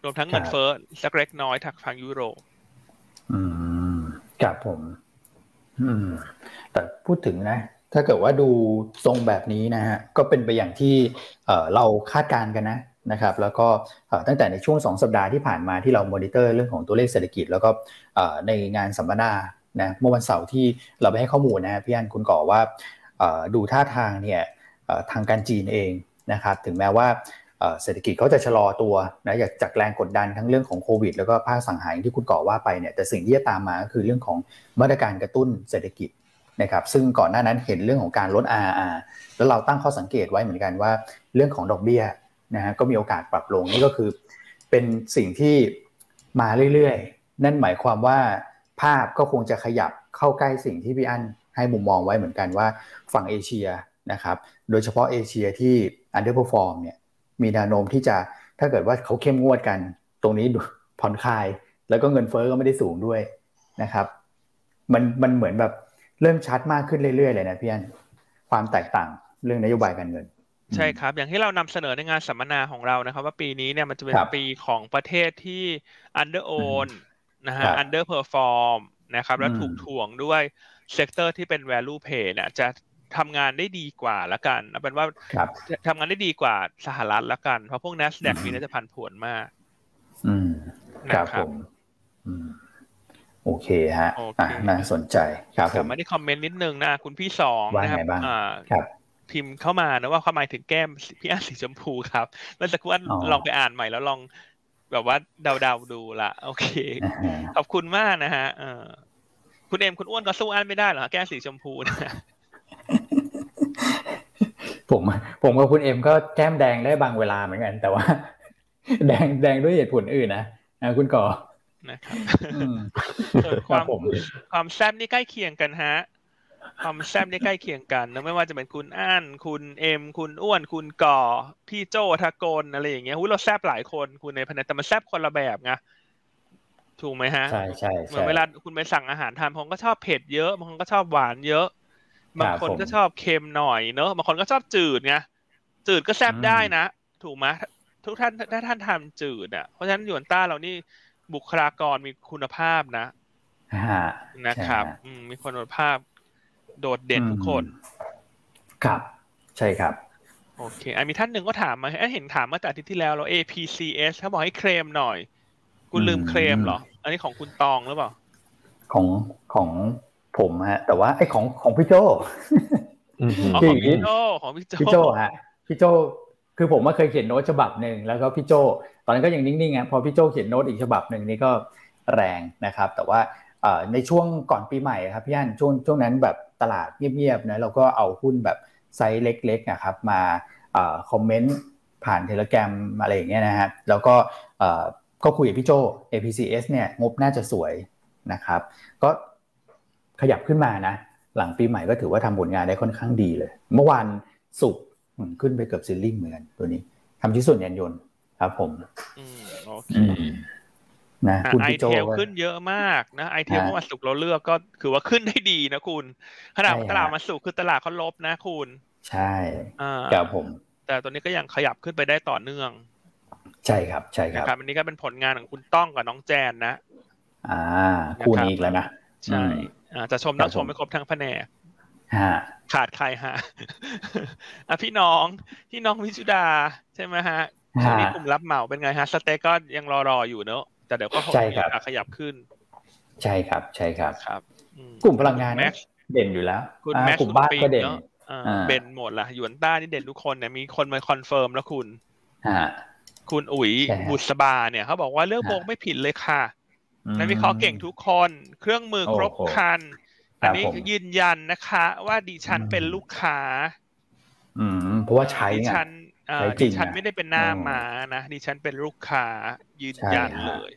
รวมทั้งเงินเฟ้อสักเล็กน้อยทางฝั่งยุโรปอืมครับผม อืม แต่พูดถึงนะ ถ้าเกิดว่าดูทรงแบบนี้นะฮะ ก็เป็นไปอย่างที่เราคาดการณ์กันนะนะครับ แล้วก็ตั้งแต่ในช่วง 2 สัปดาห์ที่ผ่านมาที่เรามอนิเตอร์เรื่องของตัวเลขเศรษฐกิจ แล้วก็ในงานสัมมนานะเมื่อวันเสาร์ที่เราไปให้ข้อมูลนะพี่อันคุณก่อว่าดูท่าทางเนี่ยทางการจีนเอง นะครับถึงแม้ว่าเศรษฐกิจเขาจะชะลอตัวนะจากแรงกดดันทั้งเรื่องของโควิด แล้วก็ภาคสังหารที่คุณก่อว่าไปเนี่ยแต่สิ่งที่จะตามมาก็คือเรื่องของมาตรการกระตุ้นเศรษฐกิจนะครับซึ่งก่อนหน้านั้นเห็นเรื่องของการลด RR แล้วเราตั้งข้อสังเกตไว้เหมือนกันว่า เรื่องของดอกเบี้ยนะฮะก็มีโอกาสปรับลงนี่ก็คือเป็นสิ่งที่มาเรื่อยๆ นั่นหมายความว่าภาพก็คงจะขยับเข้าใกล้สิ่งที่พี่อั้นให้มุมมองไว้เหมือนกันว่าฝั่งเอเชียนะครับโดยเฉพาะเอเชียที่ underperform เนี่ยมีแนวโน้มที่จะถ้าเกิดว่าเขาเข้มงวดกัน ตรงนี้ผ่อนคลาย แล้วก็เงินเฟอ้อก็ไม่ได้สูงด้วยนะครับ มันมันเหมือนแบบเริ่มชัดมากขึ้นเรื่อยๆเลยนะพี่อันความแตกต่างเรื่องนโยบายการเงิน ใช่ครับ อย่างที่เรานำเสนอในงานสัมมนาของเรานะครับ ว่าปีนี้เนี่ยมันจะเป็นปีของประเทศที่ under own นะฮะ underperform นะครับแล้วถูกถ่วงด้วย sector ที่เป็น value play เนี่ยจะ ทำงานได้ดีกว่าละกันเอาเป็นว่าทำงานได้ดีกว่าสหรัฐละกัน เพราะพวก NASDAQ มีน่าจะผันผวนมาก อืมครับผมโอเคฮะน่าสนใจครับผมมาที่ comment นิดนึงนะ คุณพี่สองนะครับครับพิมพ์เข้ามานะว่าความหมายถึงแก้มพี่อันสีชมพูครับเมื่อสักครู่ลองไปอ่านใหม่แล้วลองแบบว่าเดาๆดูละโอเค ขอบคุณมากนะฮะคุณเอ็มคุณอ้วนก็สู้อันไม่ได้หรอแก้มสีชมพูนะ ผมผมกับคุณเอ็มก็แก้มแดงได้บางเวลาเหมือนกัน แต่ว่า แดงแดงด้วยเหตุผลอื่นนะนะคุณก่อนะครับส่วนความความแซ่บนี่ใกล้เคียงกันฮะ ความแซ่บนี่ใกล้เคียงกันนะไม่ว่าจะเป็นคุณอั้นคุณเอ็มคุณอ้วน คุณก่อ พี่โจทากลอะไรอย่างเงี้ยหุ้ยเราแซ่บหลายคนคุณในพันแต่มันแซ่บคนละแบบไงถูกไหมฮะใช่ใช่เหมือนเวลาคุณไปสั่งอาหารทานบางคนก็ชอบเผ็ดเยอะบางคนก็ชอบหวานเยอะ บางคนก็ชอบเค็มหน่อยเนอะบางคนก็ชอบจืดไงจืดก็แซ่บได้นะ ถูกไหมทุกท่านถ้าท่านทำจืดอะเพราะฉะนั้นหยวนต้าเรานี่บุคลากรมีคุณภาพนะนะครับมีคุณภาพโดดเด่นทุกคน ครับ ใช่ครับ โอเคอันมีท่านหนึ่งก็ถามมาเห็นถามมาแต่อาทิตย์ที่แล้วเรา APCS เขาบอกให้เคลมหน่อย คุณลืมเคลมเหรอ อันนี้ของคุณตองหรือเปล่า ของของ ผมฮะ แต่ว่าไอ้ของของพี่โจของพี่โจของพี่โจพี่โจฮะพี่โจคือผมมาเคยเขียนโน้ตฉบับหนึ่งแล้วก็พี่โจตอนนั้นก็ยังนิ่งๆไงพอพี่โจเขียนโน้ตอีกฉบับหนึ่งนี่ก็แรงนะครับ แต่ว่าในช่วงก่อนปีใหม่ครับพี่อันช่วงช่วงนั้นแบบตลาดเงียบๆนะเราก็เอาหุ้นแบบไซส์เล็กๆนะครับมา comment ผ่าน Telegram อะไรอย่างเงี้ยนะฮะแล้วก็ก็คุยกับพี่โจ APCS เนี่ยงบน่าจะสวยนะครับ ก็ ขยับขึ้นมานะ หลังปีใหม่ก็ถือว่าทำผลงานได้ค่อนข้างดีเลย เมื่อวันศุกร์ขึ้นไปเกือบ ceiling เหมือนกันตัวนี้ทำชิ้นส่วนยานยนต์ครับผมอืมโอเคนะคุณไอเทลขึ้นเยอะมากนะไอเทลเมื่อวันศุกร์เราเลือกก็คือว่าขึ้นได้ดีนะคุณขนาดตลาดมาสุกคือตลาดเขาลบนะคุณ ใช่ครับผม แต่ตัวนี้ก็ยังขยับขึ้นไปได้ต่อเนื่อง ใช่ครับ ใช่ครับอันนี้ก็เป็นผลงานของคุณต้องกับน้องแจนนะ อ่า คู่นี้อีกแล้วนะใช่ จะชมต้องชมไม่ครบทั้งแผนกขาดใครฮะอะพี่น้องพี่น้องวิชุดาใช่ไหมฮะช่วงนี้กลุ่มรับเหมาเป็นไงฮะ STEC ก็ยังรอรออยู่เนอะแต่เดี๋ยวก็คงขยับขึ้น ใช่ครับ ใช่ครับครับ กลุ่มพลังงานเด่นอยู่แล้วคุณแม็กกลุ่มบ้านก็เด่นเด่นหมดละหยวนต้านี่เด่นทุกคนเนี่ยมีคนมา confirm แล้วคุณคุณอุ๋ยบุษบาเนี่ยเขาบอกว่าเลือกโบรกไม่ผิดเลยค่ะ นักวิเคราะห์เก่งทุกคน เครื่องมือครบครัน อันนี้ยืนยันนะคะ ว่าดิฉันเป็นลูกค้า อืม เพราะว่าใช้ดิฉันดิฉันไม่ได้เป็นหน้ามานะดิฉันเป็นลูกค้ายืนยันเลย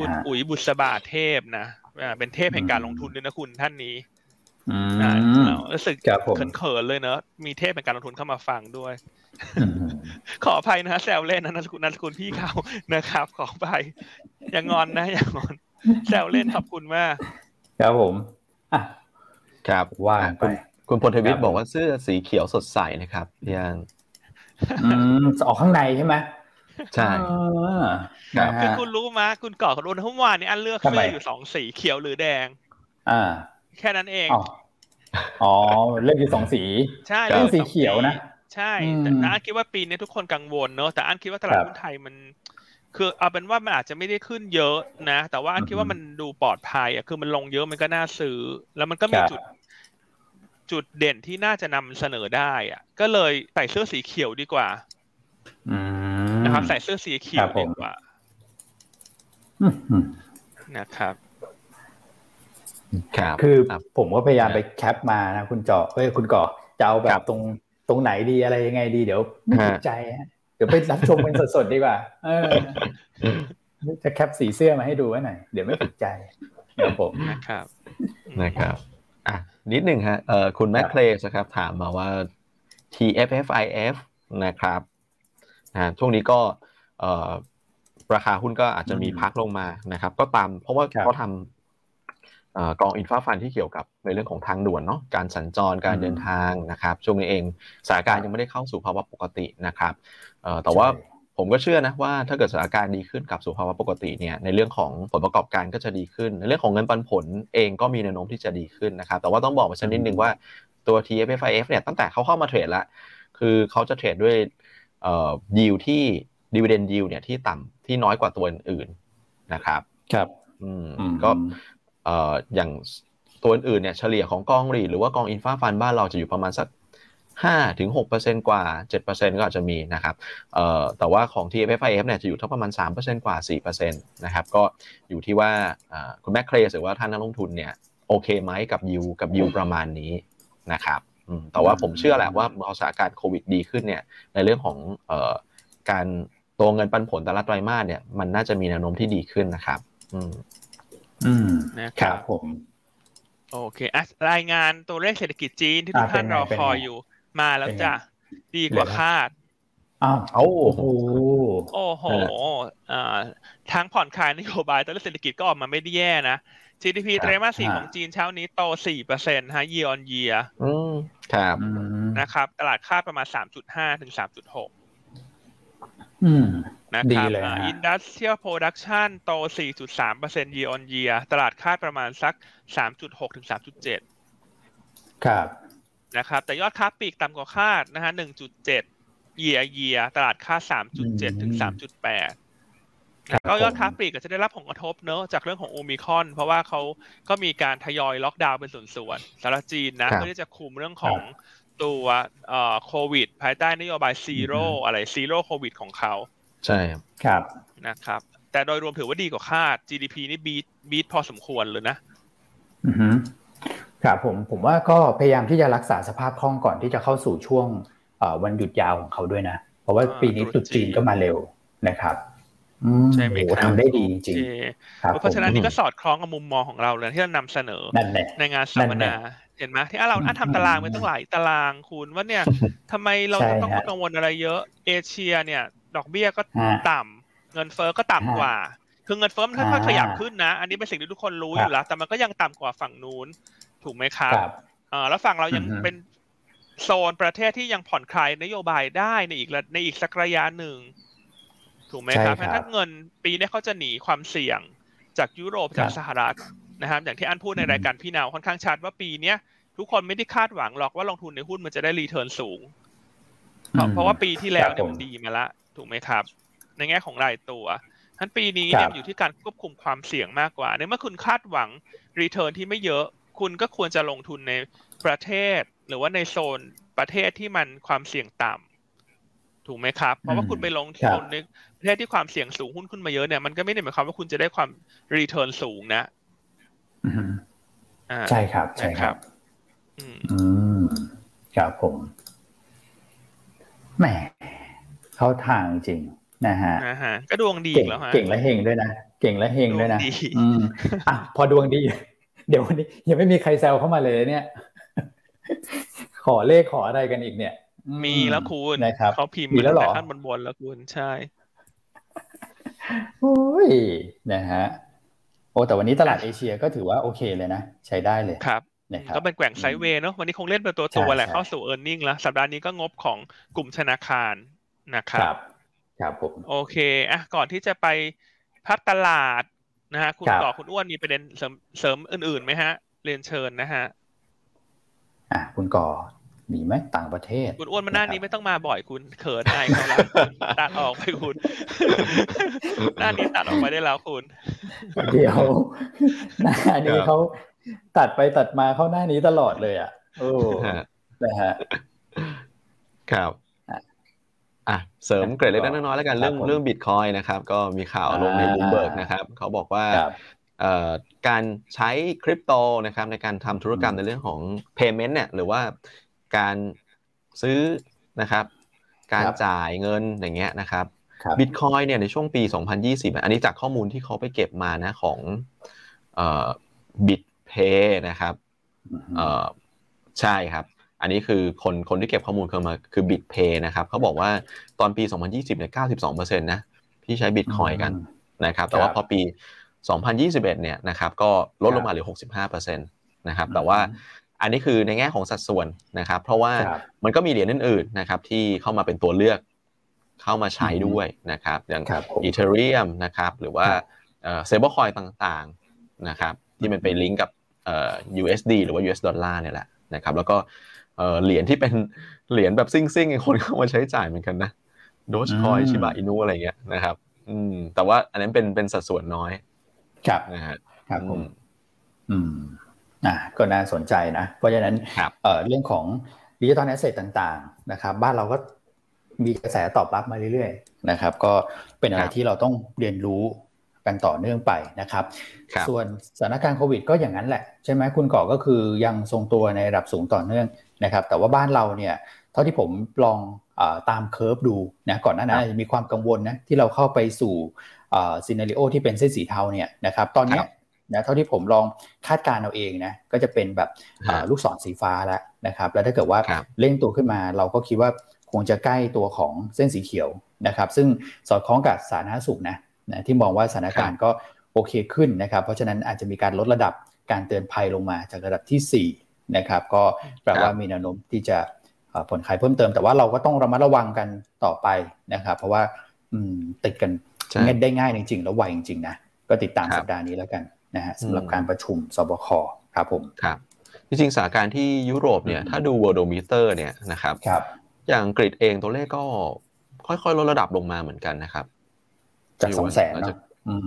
คุณอุ๋ยบุษบาเทพนะเป็นเทพแห่งการลงทุนด้วยนะคุณท่านนี้ รู้สึกเขินๆเลยเนอะมีเทพแห่งการลงทุนเข้ามาฟังด้วย ขออภัยนะแซวเล่นนะนักคุณนักคุณพี่เขานะครับ ขออภัยอย่างงอนนะอย่างงอน แซวเล่นขอบคุณมาก ครับผมอะครับว่าไปคุณพลทวิทย์บอกว่าเสื้อสีเขียวสดใสนะครับยังออกข้างในใช่ไหมใช่คือคุณรู้มาคุณก่อคุณรู้นะเมื่อวานนี้อันเลือกเสื้ออยู่สองสีเขียวหรือแดง อ่า แค่นั้นเองอ๋อเลือกอยู่สองสีใช่เลือกสีเขียวนะ ใช่แต่อันคิดว่าปีนี้ทุกคนกังวลเนอะแต่อันคิดว่าตลาดหุ้นไทยมัน คือเอาเป็นว่ามันอาจจะไม่ได้ขึ้นเยอะนะ แต่ว่าอันคิดว่ามันดูปลอดภัยอะคือมันลงเยอะมันก็น่าซื้อ แล้วมันก็มีจุดจุดเด่นที่น่าจะนำเสนอได้อะก็เลยใส่เสื้อสีเขียวดีกว่านะครับ ใส่เสื้อสีเขียวดีกว่านะครับ ครับคือผมก็พยายามไปแคปมานะคุณจอเฮ้ยคุณก่อจะเอาแบบตรงตรงไหนดีอะไรยังไงดีเดี๋ยวไม่ถูกใจฮะเดี๋ยวไปรับชมเป็นสดๆดีกว่าเออจะแคปสีเสื้อมาให้ดูไว้หน่อยเดี๋ยวไม่ถูกใจเดี๋ยวผมนะครับนะครับอะนิดหนึ่งฮะเอ่อคุณแมคเคลสครับ ถามมาว่า TFFIF นะครับนะช่วงนี้ก็เอ่อราคาหุ้นก็อาจจะมีพักลงมานะครับ ก็ตามเพราะว่าเขาทำ กองอินฟาฟันที่เกี่ยวกับในเรื่องของทางด่วนเนาะการสัญจรการเดินทางนะครับช่วงนี้เองสถานการณ์ยังไม่ได้เข้าสู่ภาวะปกตินะครับแต่ว่าผมก็เชื่อนะว่าถ้าเกิดสถานการณ์ดีขึ้นกับสุภาวะปกติเนี่ยในเรื่องของผลประกอบการก็จะดีขึ้น ในเรื่องของเงินปันผลเองก็มีแนวโน้มที่จะดีขึ้นนะครับแต่ว่าต้องบอกมาชนิดนึงว่าตัว TFFIF เนี่ยตั้งแต่เขาเข้ามาเทรดแล้วคือเขาจะเทรดด้วยเอ่อยิวที่ดีเวเดนยิวเนี่ยที่ต่ำที่น้อยกว่าตัวอื่นนะครับครับอืมก็ เอ่ออย่างตัวอื่นเนี่ยเฉลี่ยของกอง REIT หรือว่ากอง infra fund บ้านเราจะอยู่ประมาณสักห้าถึงหกเปอร์เซ็นกว่าเจ็ดเปอร์เซ็นก็อาจจะมีนะครับเอ่อแต่ว่าของ TFFIF เนี่ยจะอยู่ที่ประมาณสามเปอร์เซ็นกว่าสี่เปอร์เซ็นตนะครับ ก็อยู่ที่ว่าคุณแม่เคลสหรือว่าท่านนักลงทุนเนี่ยโอเคไหมกับยูกับยูประมาณนี้นะครับแต่ว่าผมเชื่อแหละว่าเมื่อสถานการณ์โควิดดีขึ้นเนี่ยในเรื่องของเอ่อการตัวเงินปันผลแต่ละไตรมาสเนี่ยมันน่าจะมีแนวโน้มที่ดีขึ้นนะครับ อืมอืมนะครับผมโอเคอะรายงานตัวเลขเศรษฐกิจจีนที่ทุกท่านรอคอยอยู่ มาแล้วจ้ะดีกว่าคาดอ้าวโอ้โหโอ้โหอ่าทั้งผ่อนคลายนโยบายตัวเลขเศรษฐกิจก็ออกมาไม่ได้แย่นะ GDP ไตรมาสสี่ของจีนเช้านี้โตสี่เปอร์เซ็นต์ฮะ year on year อืมครับนะครับ ตลาดคาดประมาณสามจุดห้าถึงสามจุดหกอืม นะครับอิ industrial production โตสี่จุดสามเปอร์เซ็นต์ year on year ตลาดคาดประมาณสักสามจุดหกถึงสามจุดเจ็ดครับ นะครับ แต่ยอดค้าปลีกต่ำกว่าคาดนะฮะหนึ่งจุดเจ็ดเยียเยียตลาดค่าสามจุดเจ็ดถึงสามจุดแปดก็ยอดค้าปลีกก็จะได้รับผลกระทบเนอะจากเรื่องของโอมิครอน เพราะว่าเขาก็มีการทยอยล็อกดาวน์เป็นส่วนๆสำหรับจีนนะเพื่อที่จะคุมเรื่องของ ตัวโควิด ภายใต้นโยบาย zero อะไร zero โควิดของเขาใช่ครับนะครับ แต่โดยรวมถือว่าดีกว่าคาด GDP นี่ beat beat พอสมควรเลยนะอือครับผมผมว่าก็พยายามที่จะรักษาสภาพคล่องก่อนที่จะเข้าสู่ช่วงวันหยุดยาวของเขาด้วยนะ เพราะว่าปีนี้ตุจีนก็มาเร็วนะครับ ใช่ไหมทำได้ดีจริงเพราะฉะนั้นนี่ก็สอดคล้องกับมุมมองของเราเลยที่เรานำเสนอในงานสัมมนาเห็นไหมที่เราอันทำตารางไม่ต้องหลายตารางคุณว่าเนี่ยทำไมเราต้องกังวลอะไรเยอะเอเชียเนี่ย ดอกเบี้ยก็ต่ำเงินเฟ้อก็ต่ำกว่า คือเงินเฟ้อมันค่อยๆขยับขึ้นนะ อันนี้เป็นสิ่งที่ทุกคนรู้อยู่แล้ว แต่มันก็ยังต่ำกว่าฝั่งนู้นถูกไหมครับอ่าแล้วฝั่งเรายังเป็นโซนประเทศที่ยังผ่อนคลายนโยบายได้ในอีกในอีกสักระยะหนึ่ง ถูกไหมครับถ้าเงินปีนี้เขาจะหนีความเสี่ยงจากยุโรปจากสหรัฐนะครับอย่างที่อันพูดในรายการพี่นาวค่อนข้างชัดว่าปีเนี้ยทุกคนไม่ได้คาดหวังหรอกว่าลงทุนในหุ้นมันจะได้รีเทิร์นสูง เพราะว่าปีที่แล้วเนี่ยมันดีมาละ ถูกไหมครับ ในแง่ของรายตัวทั้นปีนี้เนี่ยอยู่ที่การควบคุมความเสี่ยงมากกว่าในเมื่อคุณคาดหวังรีเทิร์นที่ไม่เยอะ คุณก็ควรจะลงทุนในประเทศ หรือว่าในโซนประเทศที่มันความเสี่ยงต่ำถูกไหมครับ เพราะว่าคุณไปลงทุนใน ประเทศที่ความเสี่ยงสูงหุ้นขึ้นมาเยอะเนี่ยมันก็ไม่ได้หมายความว่าคุณจะได้ความรีเทิร์นสูงนะใช่ครับ ใช่ครับ อืมครับผมแหมเข้าทางจริงนะฮะก็ดวงดีแล้วฮะเก่งและเฮงด้วยนะเก่งและเฮงด้วยนะอืมอะพอดวงดี เดี๋ยววันนี้ยังไม่มีใครแซวเข้ามาเลยเนี่ย ขอเลขขออะไรกันอีกเนี่ยมีแล้วคุณนะครับเขาพิมพ์มีแล้วหรอขั้นบนๆแล้วคุณใช่ โอ้ยนะฮะโอ้แต่วันนี้ตลาดเอเชียก็ถือว่าโอเคเลยนะ ใช้ได้เลยครับก็เป็นแกว่งไซด์เวย์เนาะวันนี้คงเล่นเป็นตัวตัวแหละเข้าสู่เออร์เน็งแล้ว สัปดาห์นี้ก็งบของกลุ่มธนาคารนะครับครับผมโอเคอะก่อนที่จะไปพักตลาดนะฮะคุณต่อคุณอ้วนมีประเด็นเสริมเสริมอื่นๆไหมฮะ เรียนเชิญนะฮะอะคุณก่อ มีไหมต่างประเทศ คุณอ้วนมาหน้านี้ไม่ต้องมาบ่อยคุณเขินไอเขาแล้วตัดออกไปคุณหน้านี้ตัดออกไปได้แล้วคุณ เดี๋ยวหน้านี้เขาตัดไปตัดมาเข้าหน้านี้ตลอดเลยอะโอ้นะฮะครับอะเสริมเกรดเล็กน้อยแล้วกันเรื่องเรื่องบิตคอยนะครับก็มีข่าวลงในบูมเบิร์กนะครับเขาบอกว่าการใช้คริปโตนะครับในการทำธุรกรรมในเรื่องของ payment เนี่ยหรือว่า การซื้อนะครับ การจ่ายเงินอย่างเงี้ยนะครับบิตคอยเนี่ยในช่วงปี 2020 อันนี้จากข้อมูลที่เขาไปเก็บมานะของบิตเพย์นะครับใช่ครับ อันนี้คือคนคนที่เก็บข้อมูลเข้ามาคือบิตเพย์นะครับเขาบอกว่าตอนปี 2020เนี่ย92%นะที่ใช้บิตคอยกันนะครับ แต่ว่าพอปี 2021 เนี่ยนะครับ ก็ลดลงมาเหลือ 65%นะครับ แต่ว่า อันนี้คือในแง่ของสัดส่วนนะครับ เพราะว่ามันก็มีเหรียญอื่นๆนะครับที่เข้ามาเป็นตัวเลือกเข้ามาใช้ด้วยนะครับอย่างEthereum นะครับหรือว่า stable coin ต่างๆนะครับที่มันไปลิงก์กับ USD หรือว่า US ดอลลาร์เนี่ยแหละนะครับแล้วก็เหรียญที่เป็นเหรียญแบบซิ่งๆคนเข้ามาใช้จ่ายเหมือนกันนะ Dogecoin Shiba Inu อะไรเงี้ยนะครับอืมแต่ว่าอันนั้นเป็นเป็นสัดส่วนน้อย ครับนะฮะครับผมอืม อ่าก็น่าสนใจนะ เพราะฉะนั้นเอ่อเรื่องของ digital asset ต่างๆนะครับ บ้านเราก็มีกระแสตอบรับมาเรื่อยๆนะครับ ก็เป็นอะไรที่เราต้องเรียนรู้กันต่อเนื่องไปนะครับส่วนสถานการณ์โควิดก็อย่างนั้นแหละ ใช่ไหมคุณก่อก็คือยังทรงตัวในระดับสูงต่อเนื่องนะครับ แต่ว่าบ้านเราเนี่ยเท่าที่ผมลองตาม curve ดูนะก่อนหน้านั้นมีความกังวลนะที่เราเข้าไปสู่ scenario ที่เป็นเส้นสีเทาเนี่ยนะครับ ตอนนี้ นะเท่าที่ผมลองคาดการณ์เอาเองนะก็จะเป็นแบบลูกศรสีฟ้าแล้วนะครับแล้วถ้าเกิดว่าเร่งตัวขึ้นมา เราก็คิดว่าคงจะใกล้ตัวของเส้นสีเขียวนะครับซึ่งสอดคล้องกับสาธารณสุขนะนะที่มองว่าสถานการณ์ก็โอเคขึ้นนะครับเพราะฉะนั้นอาจจะมีการลดระดับการเตือนภัยลงมาจากระดับที่4นะครับก็แปลว่ามีแนวโน้มที่จะผลขายเพิ่มเติม แต่ว่าเราก็ต้องระมัดระวังกันต่อไปนะครับเพราะว่าติดกันได้ง่ายจริงๆ แล้วไวจริงๆนะก็ติดตามสัปดาห์นี้แล้วกัน นะฮะสำหรับการประชุมสบคครับผมครับจริงๆสถานการณ์ที่ยุโรปเนี่ยถ้าดู worldometer เนี่ยนะครับครับ อย่างอังกฤษเองตัวเลขก็ค่อยๆลดระดับลงมาเหมือนกันนะครับจากสองแสนนะ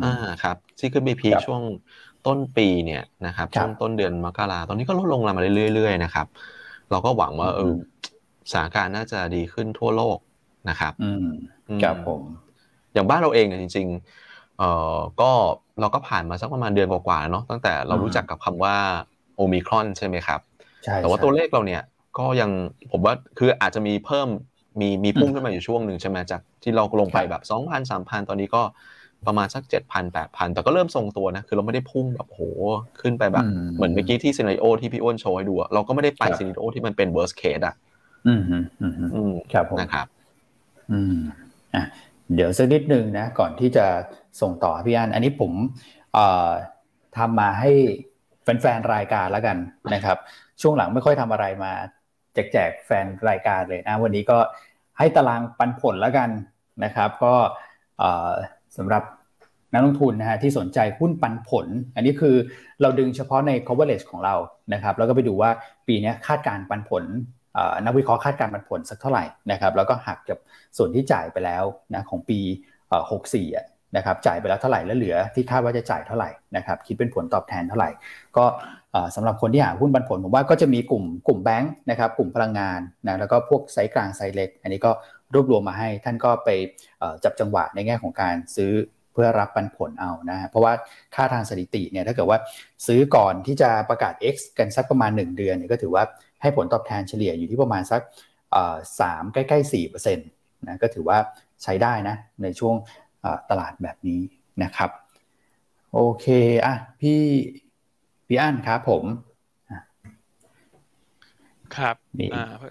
อ่าครับที่ขึ้นไปพีช่วงต้นปีเนี่ยนะครับช่วงต้นเดือนมกราตอนนี้ก็ลดลงมาเรื่อยๆนะครับ เราก็หวังว่าเออสถานการณ์น่าจะดีขึ้นทั่วโลกนะครับ อืมครับผม อย่างบ้านเราเองเนี่ยจริง ๆ เอ่อก็เราก็ผ่านมาสักประมาณเดือนกว่าๆเนาะตั้งแต่เรารู้จักกับคำว่าโอมิครอนใช่ไหมครับใช่แต่ว่าตัวเลขเราเนี่ยก็ยังผมว่าคืออาจจะมีเพิ่มมีมีพุ่งขึ้นมาอยู่ช่วงหนึ่งใช่ไหมจากที่เราลงไปแบบสองพันสามพันตอนนี้ก็ประมาณสักเจ็ดพันแปดพันแต่ก็เริ่มทรงตัวนะคือเราไม่ได้พุ่งแบบโหขึ้นไปแบบเหมือนเมื่อกี้ที่ซีนาริโอที่พี่อ้วนโชว์ให้ดูเราก็ไม่ได้ไปซีนาริโอที่มันเป็น worst case อะอืมอืมอืมครับผมนะครับ อืมอะเดี๋ยวสักนิดนึงนะก่อนที่จะ ส่งต่อพี่อันอันนี้ผมทำมาให้แฟนๆรายการแล้วกันนะครับ ช่วงหลังไม่ค่อยทำอะไรมาแจกแจกแฟนรายการเลยนะวันนี้ก็ให้ตารางปันผลแล้วกันนะครับ ก็สำหรับนักลงทุนนะฮะที่สนใจหุ้นปันผล อันนี้คือเราดึงเฉพาะใน coverage ของเรานะครับ แล้วก็ไปดูว่าปีนี้คาดการณ์ปันผลนักวิเคราะห์คาดการณ์ปันผลสักเท่าไหร่นะครับ แล้วก็หักกับส่วนที่จ่ายไปแล้วนะของปี 64 นะครับจ่ายไปแล้วเท่าไหร่แล้วเหลือที่คาดว่าจะจ่ายเท่าไหร่นะครับคิดเป็นผลตอบแทนเท่าไหร่ ก็สำหรับคนที่หาหุ้นปันผลผมว่าก็จะมีกลุ่มกลุ่มแบงค์นะครับกลุ่มพลังงานนะแล้วก็พวกไซส์กลางไซส์เล็ก อันนี้ก็รวบรวมมาให้ท่านก็ไปจับจังหวะในแง่ของการซื้อเพื่อรับปันผลเอานะเพราะว่าค่าทางสถิติเนี่ยถ้าเกิดว่าซื้อก่อนที่จะประกาศ X กันสักประมาณ 1 เดือนเนี่ยก็ถือว่าให้ผลตอบแทนเฉลี่ยอยู่ที่ประมาณสักสามใกล้ๆสี่เปอร์เซ็นต์นะก็ถือว่าใช้ได้นะในช่วง ตลาดแบบนี้นะครับ โอเคอะพี่พี่อั้นครับผมครับ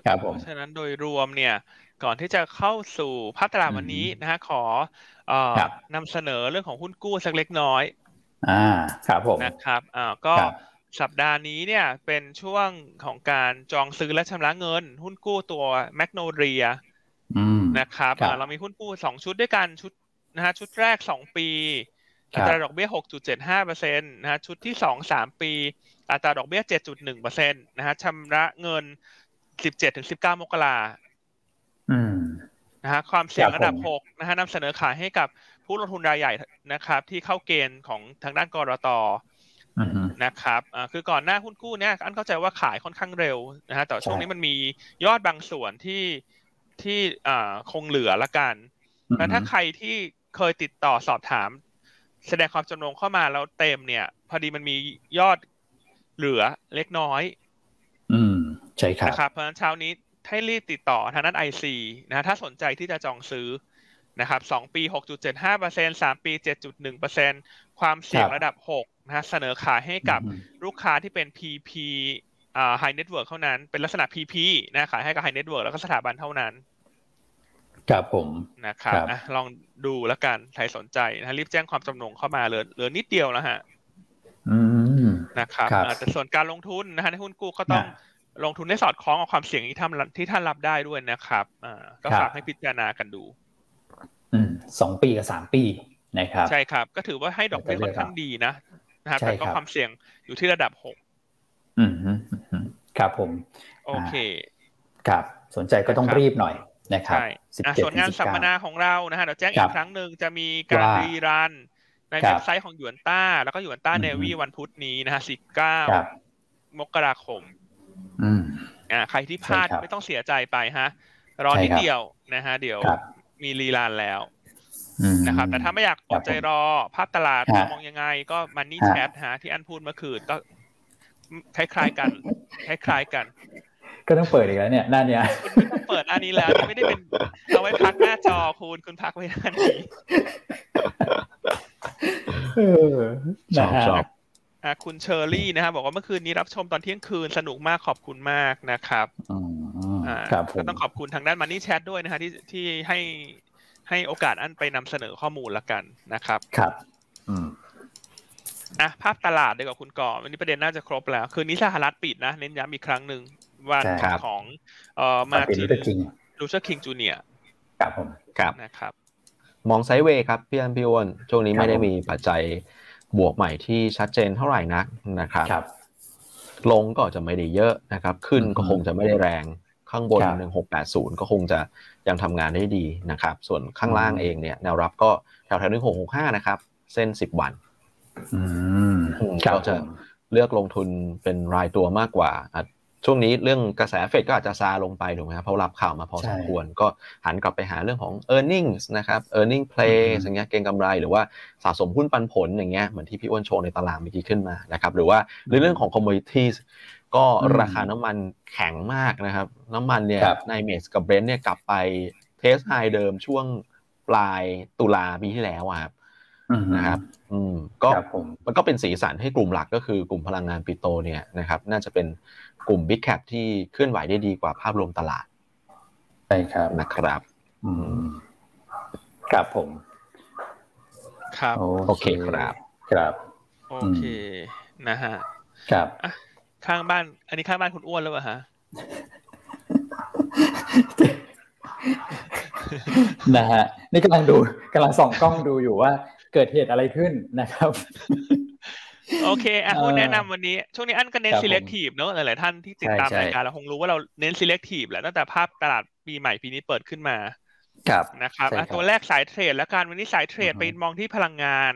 ครับผมเพราะฉะนั้นโดยรวมเนี่ยก่อนที่จะเข้าสู่ภาพตลาดวันนี้นะฮะขอนำเสนอเรื่องของหุ้นกู้สักเล็กน้อย อ่าครับผมนะครับอ่าก็สัปดาห์นี้เนี่ยเป็นช่วงของการจองซื้อและชำระเงิน หุ้นกู้ตัวแมกโนเรียนะครับเรามีหุ้นกู้สองชุดด้วยกันชุด นะฮะชุดแรกสองปี อัตราดอกเบี้ยหกจุดเจ็ดห้าเปอร์เซ็นต์นะฮะชุดที่สองสามปี อัตราดอกเบี้ยเจ็ดจุดหนึ่งเปอร์เซ็นต์นะฮะชำระเงินสิบเจ็ดถึงสิบเก้ามกรานะฮะความเสี่ยงอันดับหกนะฮะนำเสนอขายให้กับผู้ลงทุนรายใหญ่นะครับ ที่เข้าเกณฑ์ของทางด้านกรตนะครับคือก่อนหน้าหุ้นกู้เนี่ยอันเข้าใจว่าขายค่อนข้างเร็วนะฮะแต่ช่วงนี้มันมียอดบางส่วนที่ที่คงเหลือละกันแล้วถ้าใครที่ เคยติดต่อสอบถาม แสดงความจำนงเข้ามาแล้วเต็มเนี่ย พอดีมันมียอดเหลือเล็กน้อย อืมใช่ครับนะครับเพราะฉะนั้นเช้านี้ให้รีบติดต่อทางนั้นไอซีนะถ้าสนใจที่จะจองซื้อนะครับสองปีหกจุดเจ็ดห้าเปอร์เซ็นสามปีเจ็ดจุดหนึ่งเปอร์เซ็นความเสี่ยงระดับหกนะฮะเสนอขายให้กับลูกค้าที่เป็น PP อ่า high network เท่านั้น เป็นลักษณะ PP นะขายให้กับ high network แล้วก็สถาบันเท่านั้น ครับผมนะครับอะลองดูแล้วกันใครสนใจนะรีบแจ้งความจำนงเข้ามาเหลือเหลือนิดเดียวแล้วฮะนะครับแต่ส่วนการลงทุนนะฮะในหุ้นกู้ก็ต้องลงทุนให้สอดคล้องกับความเสี่ยงที่ท่านที่ท่านรับได้ด้วยนะครับอ่าก็ฝากให้พิจารณากันดูอืมสองปีกับสามปีนะครับ ใช่ครับ ก็ถือว่าให้ดอกเบี้ยค่อนข้างดีนะนะครับแต่ก็ความเสี่ยงอยู่ที่ระดับหกอืมครับผม โอเค ครับ สนใจก็ต้องรีบหน่อย นะครับใช่ส่วนงานสัมมนาของเรานะฮะเดี๋ยวแจ้งอีกครั้งหนึ่งจะมีการรีรัน ในเว็บไซต์ของหยวนต้า แล้วก็หยวนต้าเนวีวันพุธนี้นะฮะสิบเก้ามกราคมอ่าใครที่พลาดไม่ต้องเสียใจไปฮะ รอนิดเดียวนะฮะ เดี๋ยวมีรีรันแล้วนะครับ แต่ถ้าไม่อยากอดใจรอภาพตลาดมองยังไง ก็มันนี่แชทฮะที่อันพูดเมื่อคืนก็คล้ายๆกัน คล้ายๆกัน ก็ต้องเปิดอีกแล้วเนี่ยหน้าเนี้ยคุณไม่ต้องเปิดอันนี้แล้วไม่ได้เป็นเอาไว้พักหน้าจอคุณคุณพักไว้หน้านี้ชอบชอบคุณเชอรี่นะครับบอกว่าเมื่อคืนนี้รับชมตอนเที่ยงคืนสนุกมากขอบคุณมากนะครับอ่าก็ต้องขอบคุณทางด้านมันนี่แชทด้วยนะฮะที่ที่ให้ให้โอกาสอันไปนำเสนอข้อมูลละกันนะครับ ครับ อืมอะภาพตลาดดีกว่าคุณก่อวันนี้ประเด็นน่าจะครบแล้ว คืนนี้สหรัฐปิดนะ เน้นย้ำอีกครั้งหนึ่ง วันของเอ่อ Martin Luther King Jr. ครับผมครับนะครับมอง sideway ครับพี่อันพี่อ้วนช่วงนี้ไม่ได้มีปัจจัยบวกใหม่ที่ชัดเจนเท่าไหร่นักนะครับลบลงก็จะไม่ได้เยอะนะครับ ขึ้นก็คงจะไม่ได้แรงข้างบน 1680 ก็คงจะยังทำงานได้ดีนะครับ ส่วนข้างล่างเองเนี่ยแนวรับก็แถวแถว1665 นะครับ เส้น 10 วันเราจะเลือกลงทุนเป็นรายตัวมากกว่า ช่วงนี้เรื่องกระแสเฟดก็อาจจะซาลงไปถูกไหมครับเพราะรับข่าวมาพอสมควร ก็หันกลับไปหาเรื่องของ earning นะครับ earning play อย่างเงี้ยเก็งกำไรหรือว่าสะสมหุ้นปันผลอย่างเงี้ยเหมือนที่พี่อ้วนโชว์ในตารางเมื่อกี้ขึ้นมานะครับหรือว่าเรื่องของ commodities ก็ราคาน้ำมันแข็งมากนะครับ น้ำมันเนี่ย Nymex กับ Brent เนี่ยกลับไป test high เดิมช่วงปลายตุลาปีที่แล้วครับนะครับ อืม ก็มันก็เป็นสีสันให้กลุ่มหลักก็คือกลุ่มพลังงานปิโตเนี่ยนะครับ น่าจะเป็น กลุ่ม Big Cap ที่เคลื่อนไหวได้ดีกว่าภาพรวมตลาดใช่ครับนะครับอืมครับผม ครับ โอเคครับครับโอเคนะฮะครับข้างบ้าน อันนี้ข้างบ้านคุณอ้วนแล้วป่ะฮะนะฮะนี่กำลังดูกำลังส่องกล้องดูอยู่ว่าเกิดเหตุอะไรขึ้นนะครับ โอเคอะคุณแนะนำวันนี้ ช่วงนี้อันก็เน้น selective เนอะหลาย ๆ ท่านที่ติดตามรายการเราคงรู้ว่าเราเน้น selective แหละตั้งแต่ภาพตลาดปีใหม่ปีนี้เปิดขึ้นมา ครับนะครับตัวแรกสายเทรดแล้วกันวันนี้สายเทรดไปมองที่พลังงาน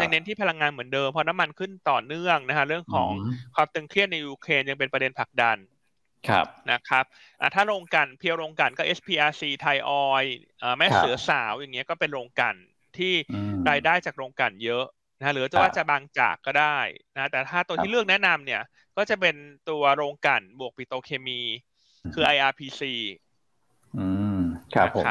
ยังเน้นที่พลังงานเหมือนเดิมเพราะน้ำมันขึ้นต่อเนื่องนะฮะเรื่องของความตึงเครียดในยูเครนยังเป็นประเด็นผลักดันครับนะครับถ้าโรงกันเพียวโรงกันก็ SPRC ไทยออยแม่เสือสาวอย่างเงี้ยก็เป็นโรงกันที่รายได้จากโรงกันเยอะ นะหรือจะว่าจะบางจากก็ได้นะแต่ถ้าตัวที่เลือกแนะนำเนี่ย ก็จะเป็นตัวโรงกันบวกปิโตเคมี คือ IRPC อืมครับผม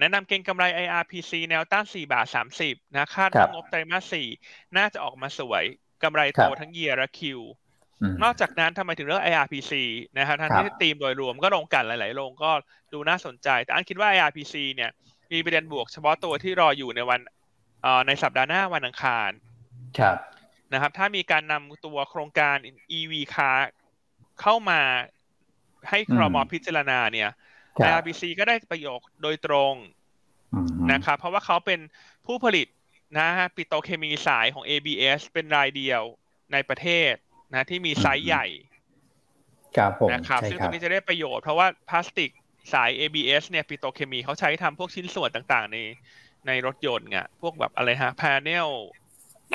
แนะนำเก็งกำไร IRPC แนวต้าน4บาท30นะคาดงบไตรมาส4น่าจะออกมาสวยกำไรโตทั้งเยียร์และคิวนอกจากนั้นทำไมถึงเลือก IRPC นะครับทั้งที่ตีมโดยรวมก็ลงกันหลาย ๆ ลงก็ดูน่าสนใจ แต่อันคิดว่า IRPC เนี่ย มีประเด็นบวกเฉพาะตัวที่รออยู่ในวันในสัปดาห์หน้าวันอังคาร ครับนะครับ ถ้ามีการนำตัวโครงการ EV car เข้ามาให้ครมพิจารณาเนี่ย RBC ก็ได้ประโยชน์โดยตรงนะครับ เพราะว่าเขาเป็นผู้ผลิตนะฮะปิโตเคมีสายของ ABS เป็นรายเดียวในประเทศนะที่มีไซส์ใหญ่ครับผมนะครับซึ่งตรงนี้จะได้ประโยชน์เพราะว่าพลาสติกสาย ABS เนี่ยปิโตเคมีเขาใช้ทำพวกชิ้นส่วนต่างๆ ในในรถยนต์ไงพวกแบบอะไรฮะ panel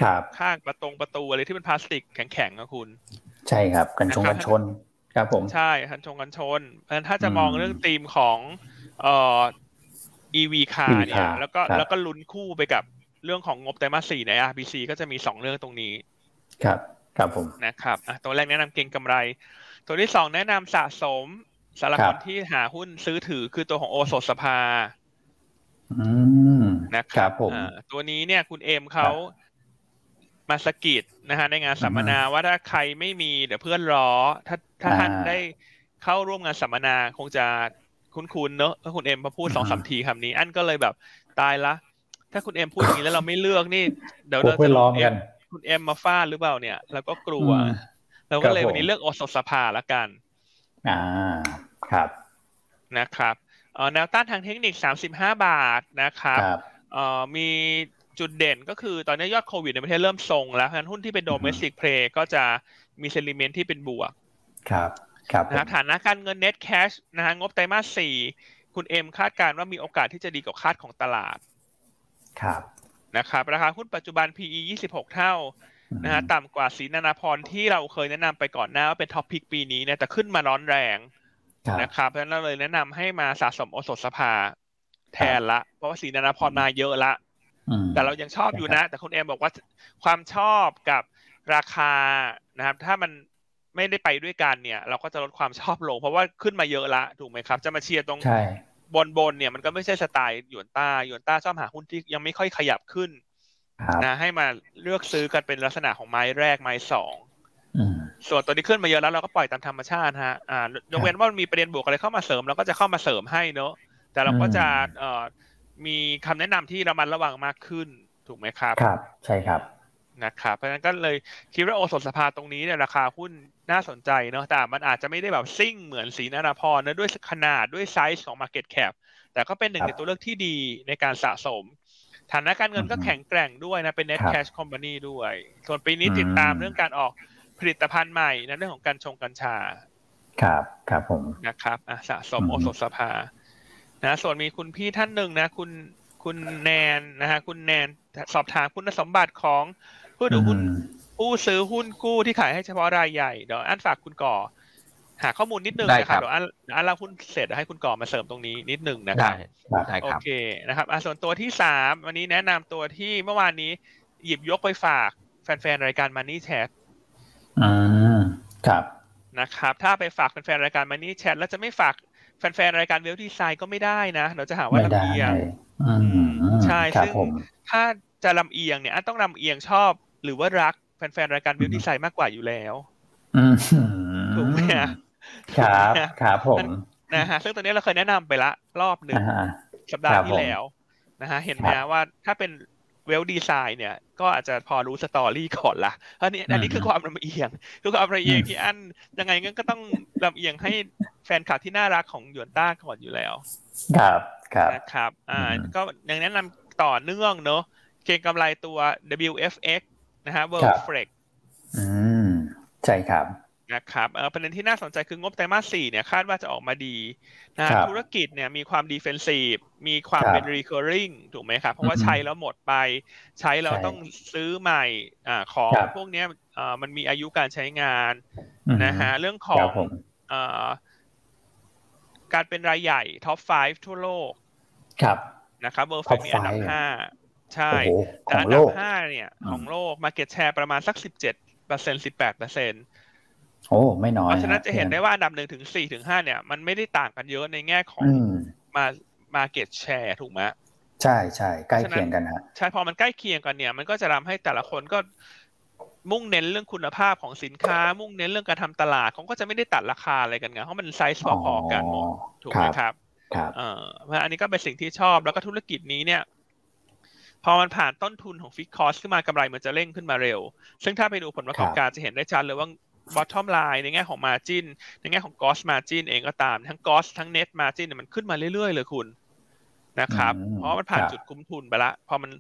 ครับข้างประตงประตูอะไรที่เป็นพลาสติกแข็งๆนะคุณ ใช่ครับ กันชงกันชนครับผมใช่กันชงกันชนเพราะฉะนั้นถ้าจะมองเรื่องธีมของเอ่อ EV car เนี่ยแล้วก็แล้วก็ลุ้นคู่ไปกับเรื่องของงบไตรมาสสี่ใน RBC ก็จะมีสองเรื่องตรงนี้ ครับครับผมนะครับอะตัวแรกแนะนำเก็งกำไร ตัวที่สองแนะนำสะสมสำหรับคนที่หาหุ้นซื้อถือคือตัวของโอโซสภาอืมนะครับผมตัวนี้เนี่ยคุณเอ็มเขา มาสกิดนะฮะในงานสัมมนาว่าถ้าใครไม่มีเดี๋ยวเพื่อนรอ ถ้าถ้าท่านได้เข้าร่วมงานสัมมนาคงจะคุ้นๆเนอะถ้าคุณเอ็มมาพูดสองสามทีคำนี้ อันก็เลยแบบตายละ ถ้าคุณเอ็มพูดอย่างนี้แล้วเราไม่เลือกนี่ เดี๋ยวเราเพื่อนร้องกันคุณเอ็มมาฟาดหรือเปล่าเนี่ยเราก็กลัวเราก็เลยวันนี้เลือกโอสถสภาละกัน อ่าครับนะครับแนวต้านทางเทคนิค35บาทนะครับมี จุดเด่นก็คือตอนนี้ยอดโควิดในประเทศเริ่มทรงแล้วเพราะฉะนั้นหุ้นที่เป็น domestic play ก็จะมี sentiment ที่เป็นบวก ครับครับนะครับฐานะการเงิน net cash นะฮะงบไตรมาส4คุณเอ็มคาดการณ์ว่ามีโอกาสที่จะดีกว่าคาดของตลาด ครับนะครับราคาหุ้นปัจจุบัน PE 26 เท่านะฮะต่ำกว่าศรีนานาพรที่เราเคยแนะนำไปก่อนหน้าว่าเป็น top pick ปีนี้เนี่ยแต่ขึ้นมาร้อนแรงนะครับเพราะฉะนั้นเราเลยแนะนำให้มาสะสมโอสถสภาแทนละ เพราะว่าศรีนานาพรมาเยอะละ แต่เรายังชอบอยู่นะ แต่คุณเอ็มบอกว่าความชอบกับราคานะครับ ถ้ามันไม่ได้ไปด้วยกันเนี่ย เราก็จะลดความชอบลง เพราะว่าขึ้นมาเยอะละถูกไหมครับ จะมาเชียร์ตรงบนบนเนี่ยมันก็ไม่ใช่สไตล์หยวนต้าหยวนต้าชอบหาหุ้นที่ยังไม่ค่อยขยับขึ้นนะให้มาเลือกซื้อกันเป็นลักษณะของไม้แรกไม้สองส่วนตัวนี้ขึ้นมาเยอะแล้วเราก็ปล่อยตามธรรมชาติฮะอ่ายกเว้นว่ามีประเด็นบวกอะไรเข้ามาเสริมเราก็จะเข้ามาเสริมให้เนอะแต่เราก็จะเอ่อ มีคำแนะนำที่ระมัดระวังมากขึ้นถูกไหมครับ ครับ ใช่ครับนะครับเพราะฉะนั้นก็เลยคิดว่าโอสถสภาตรงนี้เนี่ยราคาหุ้นน่าสนใจเนาะแต่มันอาจจะไม่ได้แบบซิ่งเหมือนสีนาราพรนะด้วยขนาดด้วยไซส์ของ Market Cap แต่ก็เป็นหนึ่งในตัวเลือกที่ดีในการสะสมฐานะการเงินก็แข็งแกร่งด้วยนะ เป็น net cash company ด้วย ส่วนปีนี้ติดตามเรื่องการออกผลิตภัณฑ์ใหม่นะเรื่องของการชงกัญชา ครับ ครับผมนะครับอะสะสมโอสถสภา นะส่วนมีคุณพี่ท่านหนึ่งนะ คุณคุณแนนนะฮะคุณแนนสอบถามคุณสมบัติของผู้ถือหุ้นผู้ซื้อหุ้นกู้ที่ขายให้เฉพาะรายใหญ่เดี๋ยวอันฝากคุณก่อ หาข้อมูลนิดนึงนะครับเดี๋ยวอันอันเล่าหุ้นเสร็จให้คุณก่อมาเสริมตรงนี้นิดนึงนะครับโอเคนะครับอะส่วนตัวที่สามวันนี้แนะนำตัวที่เมื่อวานนี้ หยิบยกไปฝากแฟนๆรายการ Money Chat อืมครับนะครับ ถ้าไปฝากแฟนๆรายการ Money Chat แล้วจะไม่ฝาก แฟนๆ รายการเวลดีไซน์ก็ไม่ได้นะ เราจะหาว่าลำเอียงใช่ซึ่งถ้าจะลำเอียงเนี่ยอันต้องลำเอียงชอบ หรือว่ารักแฟนๆ รายการเวลดีไซน์มากกว่าอยู่แล้วถูกไหมครับครับผมนะฮะซึ่งตอนนี้เราเคยแนะนำไปละรอบหนึ่งสัปดาห์ที่แล้วนะฮะเห็นไหมว่าถ้าเป็น wealth design เนี่ย ก็อาจจะพอรู้ story ก่อนละอันนี้อันนี้คือความลำเอียงคือความลำเอียงที่อันยังไงงั้นก็ต้องลำเอียงให้แฟนคลับที่น่ารักของหยวนต้าก่อนอยู่แล้ว ครับครับนะครับ อ่า ก็ยังแนะนำต่อเนื่องเนอะเก็งกำไรตัว WFX นะฮะ World Flex อืม ใช่ครับ นะครับประเด็นที่น่าสนใจคืองบไตรมาสสี่เนี่ยคาดว่าจะออกมาดีนะธุรกิจเนี่ยมีความ defensiveมีความเป็น recurring ถูกไหมครับ เพราะว่าใช้แล้วหมดไป ใช้แล้วต้องซื้อใหม่อ่าของพวกนี้อ่ามันมีอายุการใช้งานนะฮะเรื่องของอ่าการเป็นรายใหญ่ท็อป 5 ทั่วโลกครับนะครับเบอร์ไฟมีอันดับห้าใช่แต่อันดับห้าเนี่ย ของโลกมาเก็ตแชร์ประมาณสักสิบเจ็ดเปอร์เซ็นสิบแปดเปอร์เซ็นต์ โอ้ไม่น้อยเพราะฉะนั้นจะเห็นได้ว่าอันดับหนึ่งถึงสี่ถึงห้าเนี่ย มันไม่ได้ต่างกันเยอะในแง่ของมามาเก็ตแชร์ถูกไหมใช่ใช่ใกล้เคียงกันฮะใช่พอมันใกล้เคียงกันเนี่ยมันก็จะทาให้แต่ละคนก็มุ่งเน้นเรื่องคุณภาพของสินค้า มุ่งเน้นเรื่องการทำตลาดเขาก็จะไม่ได้ตัดราคาอะไรกันไงเพราะมันไซส์พอๆกันหมดถูกไหมครับครับเออเพราะอันนี้ก็เป็นสิ่งที่ชอบแล้วก็ธุรกิจนี้เนี่ย พอมันผ่านต้นทุนของฟิกคอสขึ้นมากำไรมันจะเร่งขึ้นมาเร็ว ซึ่งถ้าไปดูผลประกอบการจะเห็นได้ชัดเลยว่า bottom line ในแง่ของ margin ในแง่ของ gross margin เองก็ตาม ทั้ง gross ทั้ง net margin เนี่ยมันขึ้นมาเรื่อยๆ เลยคุณนะครับ เพราะมันผ่านจุดคุ้มทุนไปละพอมัน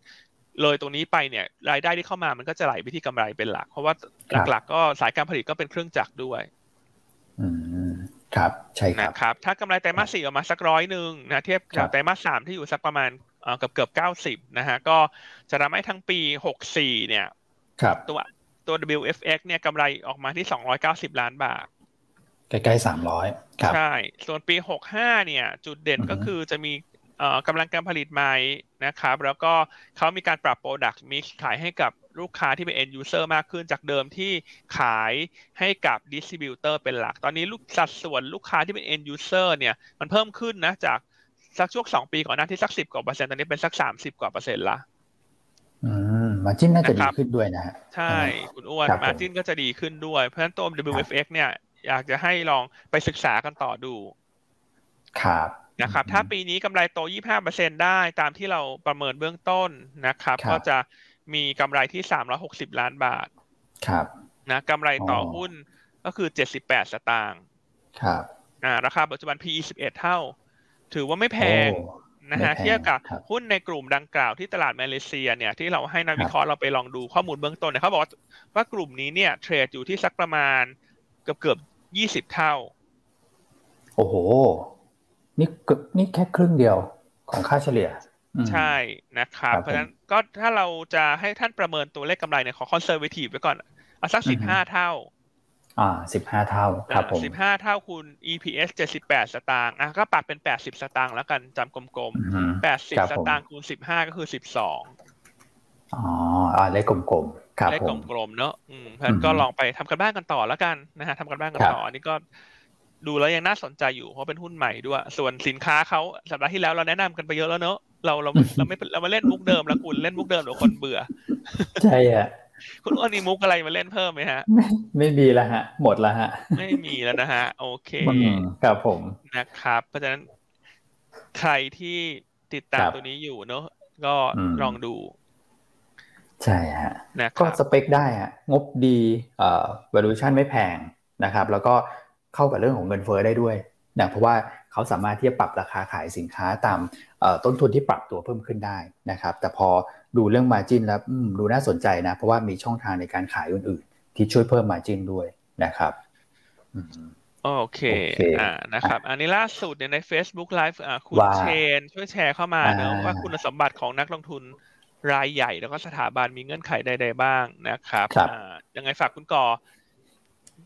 เลยตรงนี้ไปเนี่ยรายได้ที่เข้ามามันก็จะไหลไปที่กำไรเป็นหลัก เพราะว่าหลักๆ ก็สายการผลิตก็เป็นเครื่องจักรด้วยอืมครับใช่ครับนะครับ ถ้ากำไรไตรมาสสี่ออกมาสักร้อยหนึ่งนะเทียบกับไตรมาสสามที่อยู่สักประมาณเกือบเกือบเก้าสิบนะฮะก็จะทำให้ทั้งปีหกสี่เนี่ยครับตัว ตัว WFX เนี่ยกำไรออกมาที่ 290 ล้านบาท ใกล้ๆสามร้อยครับใช่ ส่วนปี 65 เนี่ย จุดเด่นก็คือจะมีกำลังการผลิตใหม่นะครับ แล้วก็เขามีการปรับ Product Mix ขายให้กับลูกค้าที่เป็น end user มากขึ้นจากเดิมที่ขายให้กับ distributor เป็นหลัก ตอนนี้ลูกสัดส่วนลูกค้าที่เป็น end user เนี่ยมันเพิ่มขึ้นนะจากสักช่วงสองปีก่อนหน้าที่สักสิบกว่าเปอร์เซ็นต์ตอนนี้เป็นสักสามสิบกว่าเปอร์เซ็นต์ละอื มมาจิ้นน่าจะดีขึ้นด้วยนะฮะใช่ คุณอ้วนครับผมมาจิ้นก็จะดีขึ้นด้วย เพราะฉะนั้นตัว WFX เนี่ย อยากจะให้ลองไปศึกษากันต่อดู ครับนะครับ ถ้าปีนี้กำไรโต 25%ได้ตามที่เราประเมินเบื้องต้นนะครับครับก็จะมีกำไรที่ 360 ล้านบาท ครับ นะกำไรต่อออหุ้นก็คือ 78 สตางค์ ครับ อ่า ราคาปัจจุบัน PE 11 เท่า ถือว่าไม่แพงโอ้ นะฮะไม่แพงเทียบกับครับหุ้นในกลุ่มดังกล่าวที่ตลาดมาเลเซียเนี่ยที่เราให้นักวิเคราะห์เราไปลองดูข้อมูลเบื้องต้นเนี่ยเขาบอกว่าว่ากลุ่มนี้เนี่ย trade อยู่ที่สักประมาณเกือบเกือบยี่สิบเท่า โอ้โห นี่เกือบนี่แค่ครึ่งเดียวของค่าเฉลี่ยอืมใช่นะครับครับ เพราะฉะนั้นก็ถ้าเราจะให้ท่านประเมินตัวเลขกำไรเนี่ยขอ conservative ไว้ก่อนเอาสักอืสิอบฮึห้าเท่า อ่าสิบห้าเท่าครับผมสิบห้าเท่าคูณ EPS เจ็ดสิบแปดสตางค์อะก็ปักเป็นแปดสิบสตางค์แล้วกันจำกลมอือฮึๆแปดสิบครับสผมตางค์คูณสิบห้าก็คือสิบสองอ๋ออ่าเลขกลมๆครับเลขผมกลมๆเนอะอืมเพราะฉะนั้นก็อือฮึลองไปทำกันบ้านกันต่อแล้วกันนะฮะทำกันบ้านกันครับต่ออันนี้ก็ดูแล้วยังน่าสนใจอยู่เพราะเป็นหุ้นใหม่ด้วย ส่วนสินค้าเขาสัปดาห์ที่แล้วเราแนะนำกันไปเยอะแล้วเนอะเราเราเราไม่เรามาเล่นมุกเดิมแล้วคุณเล่นมุกเดิมเดี๋ยวคนเบื่อ ใช่อะ คุณอ้วนมีมุกอะไรมาเล่นเพิ่มไหมฮะไม่ไม่มีแล้วฮะ หมดแล้วฮะ ไม่มีแล้วนะฮะ โอเคอืมครับผมนะครับ เพราะฉะนั้นใครที่ติดตามครับตัวนี้อยู่เนอะก็อืมลองดู ใช่ฮะนะคก็รับสเปคได้ฮะ งบดีเอ่อ valuation ไม่แพงนะครับ แล้วก็เข้ากับเรื่องของเงินเฟ้อได้ด้วยนะเพราะว่าเขาสามารถที่จะปรับราคาขายสินค้าตามเอ่อต้นทุนที่ปรับตัวเพิ่มขึ้นได้นะครับ แต่พอ ดูเรื่อง margin แล้วอืมดูน่าสนใจนะ เพราะว่ามีช่องทางในการขายอื่นๆ ที่ช่วยเพิ่ม margin ด้วยนะครับอืมโอเคโอเค อ่า นะครับ อันนี้ล่าสุดเนี่ยใน Facebook Live อ่าคุณว่าเชน ช่วยแชร์เข้ามาเนอะอ่าว่าคุณสมบัติของนักลงทุนรายใหญ่ แล้วก็สถาบันมีเงื่อนไขใดๆบ้างนะครับครับอ่ายังไงฝากคุณก่อ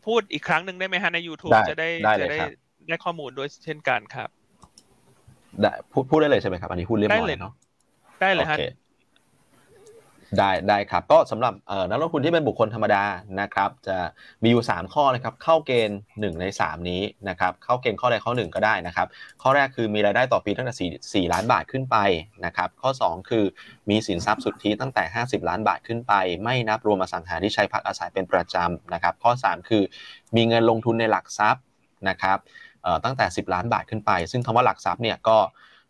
พูดอีกครั้งหนึ่งได้ไหมฮะใน YouTube ได้จะได้ได้จะเลยได้ครับได้ข้อมูลด้วยเช่นกันครับ ได้พูดพูดได้เลยใช่ไหมครับ อันนี้พูดเรียบได้ร้อเลยยเนาะได้เลยฮะโอค ได้ได้ครับ ก็สำหรับนักลงทุนที่เป็นบุคคลธรรมดานะครับ จะมีอยู่ 3 ข้อนะครับ เข้าเกณฑ์ 1 ใน 3 นี้นะครับ เข้าเกณฑ์ข้อใดข้อ 1 ก็ได้นะครับ ข้อแรกคือมีรายได้ต่อปีตั้งแต่4 4ล้านบาทขึ้นไปนะครับ ข้อ 2 คือมีสินทรัพย์สุทธิตั้งแต่ 50 ล้านบาทขึ้นไป ไม่นับรวมอสังหาที่ใช้พักอาศัยเป็นประจำนะครับ ข้อ 3 คือมีเงินลงทุนในหลักทรัพย์นะครับตั้งแต่ 10 ล้านบาทขึ้นไป ซึ่งคำว่าหลักทรัพย์เนี่ยก็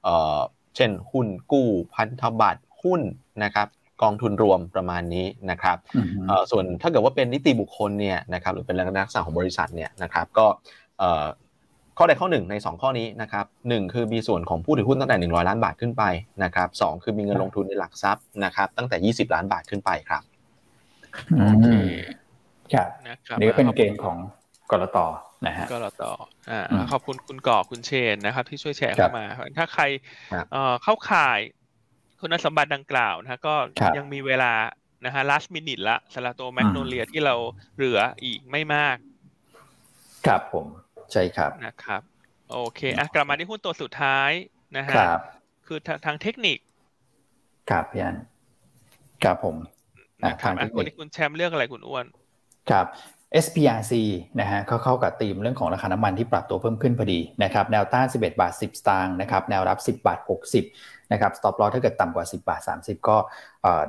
เอ่อเช่นหุ้นกู้พันธบัตรหุ้นนะครับ กองทุนรวมประมาณนี้นะครับอืมเอ่อส่วนถ้าเกิดว่าเป็นนิติบุคคลเนี่ยนะครับหรือเป็นลักษณะของบริษัทเนี่ยนะครับก็เอ่อข้อใดข้อหนึ่งใน 2 ข้อนี้นะครับหนึ่งคือมีส่วนของผู้ถือหุ้นตั้งแต่ 100 ล้านบาทขึ้นไปนะครับสองคือมีเงินลงทุนในหลักทรัพย์นะครับตั้งแต่ 20 ล้านบาทขึ้นไปครับอืโอเคมครับนะครับนี่ก็เป็นขอบเกคุณณฑ์ของกรตนะฮะก็เราต่ออ่าอืมขอบคุณคุณก่อคุณเชนนะครับ ที่ช่วยแชร์ครัเข้าบมา ถ้าใครครับเอ่อเข้าข่าย คุณสมบัติดังกล่าวนะฮะก็ครับยังมีเวลานะฮะ last minute ละสำหรับตัวแมกโนเลียที่เราเหลืออีกไม่มาก ครับผม ใช่ครับนะครับ โอเคอะกลับมาที่หุ้นตัวสุดท้ายนะคฮะรับคือทางทางเทคนิค ครับพี่อันครับผมอะนะครับทางเทอะควันนิคนี้คุณแชมป์เลือกอะไรคุณอ้วน ครับ SPRC นะฮะเขาเข้ากับธีมเรื่องของราคาน้ำมันที่ปรับตัวเพิ่มขึ้นพอดีนะครับ แนวต้าน 11 บาท 10 สตางค์นะครับ แนวรับ 10 บาท 60 นะครับ stop loss ถ้าเกิดต่ำกว่า 10 บาท 30 ก็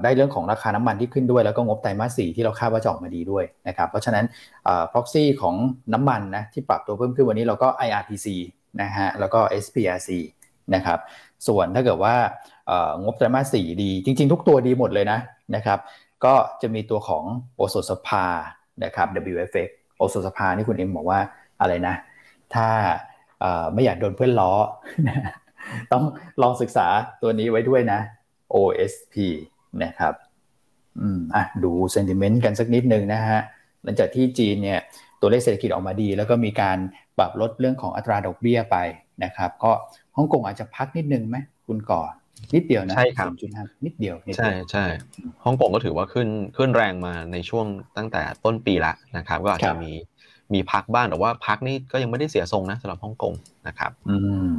ได้เรื่องของราคาน้ำมันที่ขึ้นด้วย แล้วก็งบไตรมาส 4 ที่เราคาดว่าจะออกมาดีด้วยนะครับ เพราะฉะนั้นเอ่อ proxy ของน้ำมันนะที่ปรับตัวเพิ่มขึ้นวันนี้เราก็ IRPC นะฮะแล้วก็ SPRC นะครับ ส่วนถ้าเกิดว่างบไตรมาส 4 ดี จริง ๆ ทุกตัวดีหมดเลยนะนะครับ ก็จะมีตัวของโอโซสภานะครับ WFX โอโซสภานี่คุณเอ็มบอกว่าอะไรนะ ถ้าไม่อยากโดนเพื่อนล้อ ต้องลองศึกษาตัวนี้ไว้ด้วยนะ OSP นะครับอืมอะดู sentiment กันสักนิดนึงนะฮะหลังจากที่จีนเนี่ยตัวเลขเศรษฐกิจออกมาดี แล้วก็มีการปรับลดเรื่องของอัตราดอกเบี้ยไปนะครับ ก็ฮ่องกงอาจจะพักนิดนึงไหมคุณก่อนนิดเดียวนะใช่ครับจุดห้านิดเดียวใช่ใช่ฮ่องกงก็ถือว่าขึ้นขึ้นแรงมาในช่วงตั้งแต่ต้นปีละนะครับ ก็อาจจะมีมีพักบ้างแต่ว่าพักนี่ก็ยังไม่ได้เสียทรงนะสำหรับฮ่องกงนะครับ อืม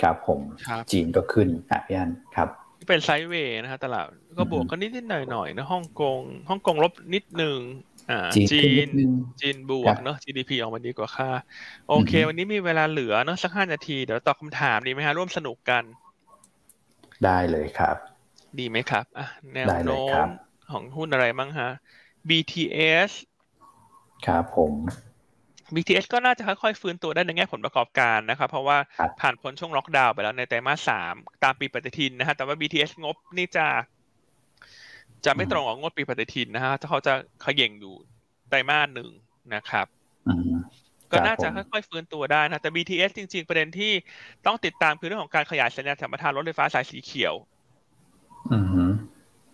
ครับผมครับจีนก็ขึ้นอะพี่อันครับเป็นไซด์เวย์นะฮะตลาดก็บวกกันนิดนิดหน่อยหน่อยๆนะฮ่องกงฮ่องกงลบนิดหนึ่งอ่าจีนจีขึ้นนินดนึงจีนบวครักบเนอะ GDP ออกมาดีกว่าค่าโอเคอือฮึวันนี้มีเวลาเหลือเนอะสักห้านาที เดี๋ยวตอบคำถามดีไหมฮะ ร่วมสนุกกัน ได้เลยครับ ดีไหมครับอะแนวได้เลยโน้ครัมบของหุ้นอะไรบ้างฮะ BTS ครับผม BTS ก็น่าจะค่อยๆฟื้นตัวได้ในแง่ผลประกอบการนะครับ เพราะว่าครับผ่านพ้นช่วงล็อกดาวน์ไปแล้วในไตรมาสสามตามปีปฏิทินนะฮะแต่ว่า BTS งบนี่จะ จะไม่ตรงกับงบปีปฏิทินนะฮะถ้าเขาจะเขย่งอยู่ไตรมาสหนึ่งนะครับอืมก็น่าจะครับผมค่อยๆฟื้นตัวได้นะแต่ BTS จริง ๆ ประเด็นที่ต้องติดตามคือเรื่องของการขยายสัญญาณสัมปทานรถไฟฟ้าสายสีเขียวอืมฮึ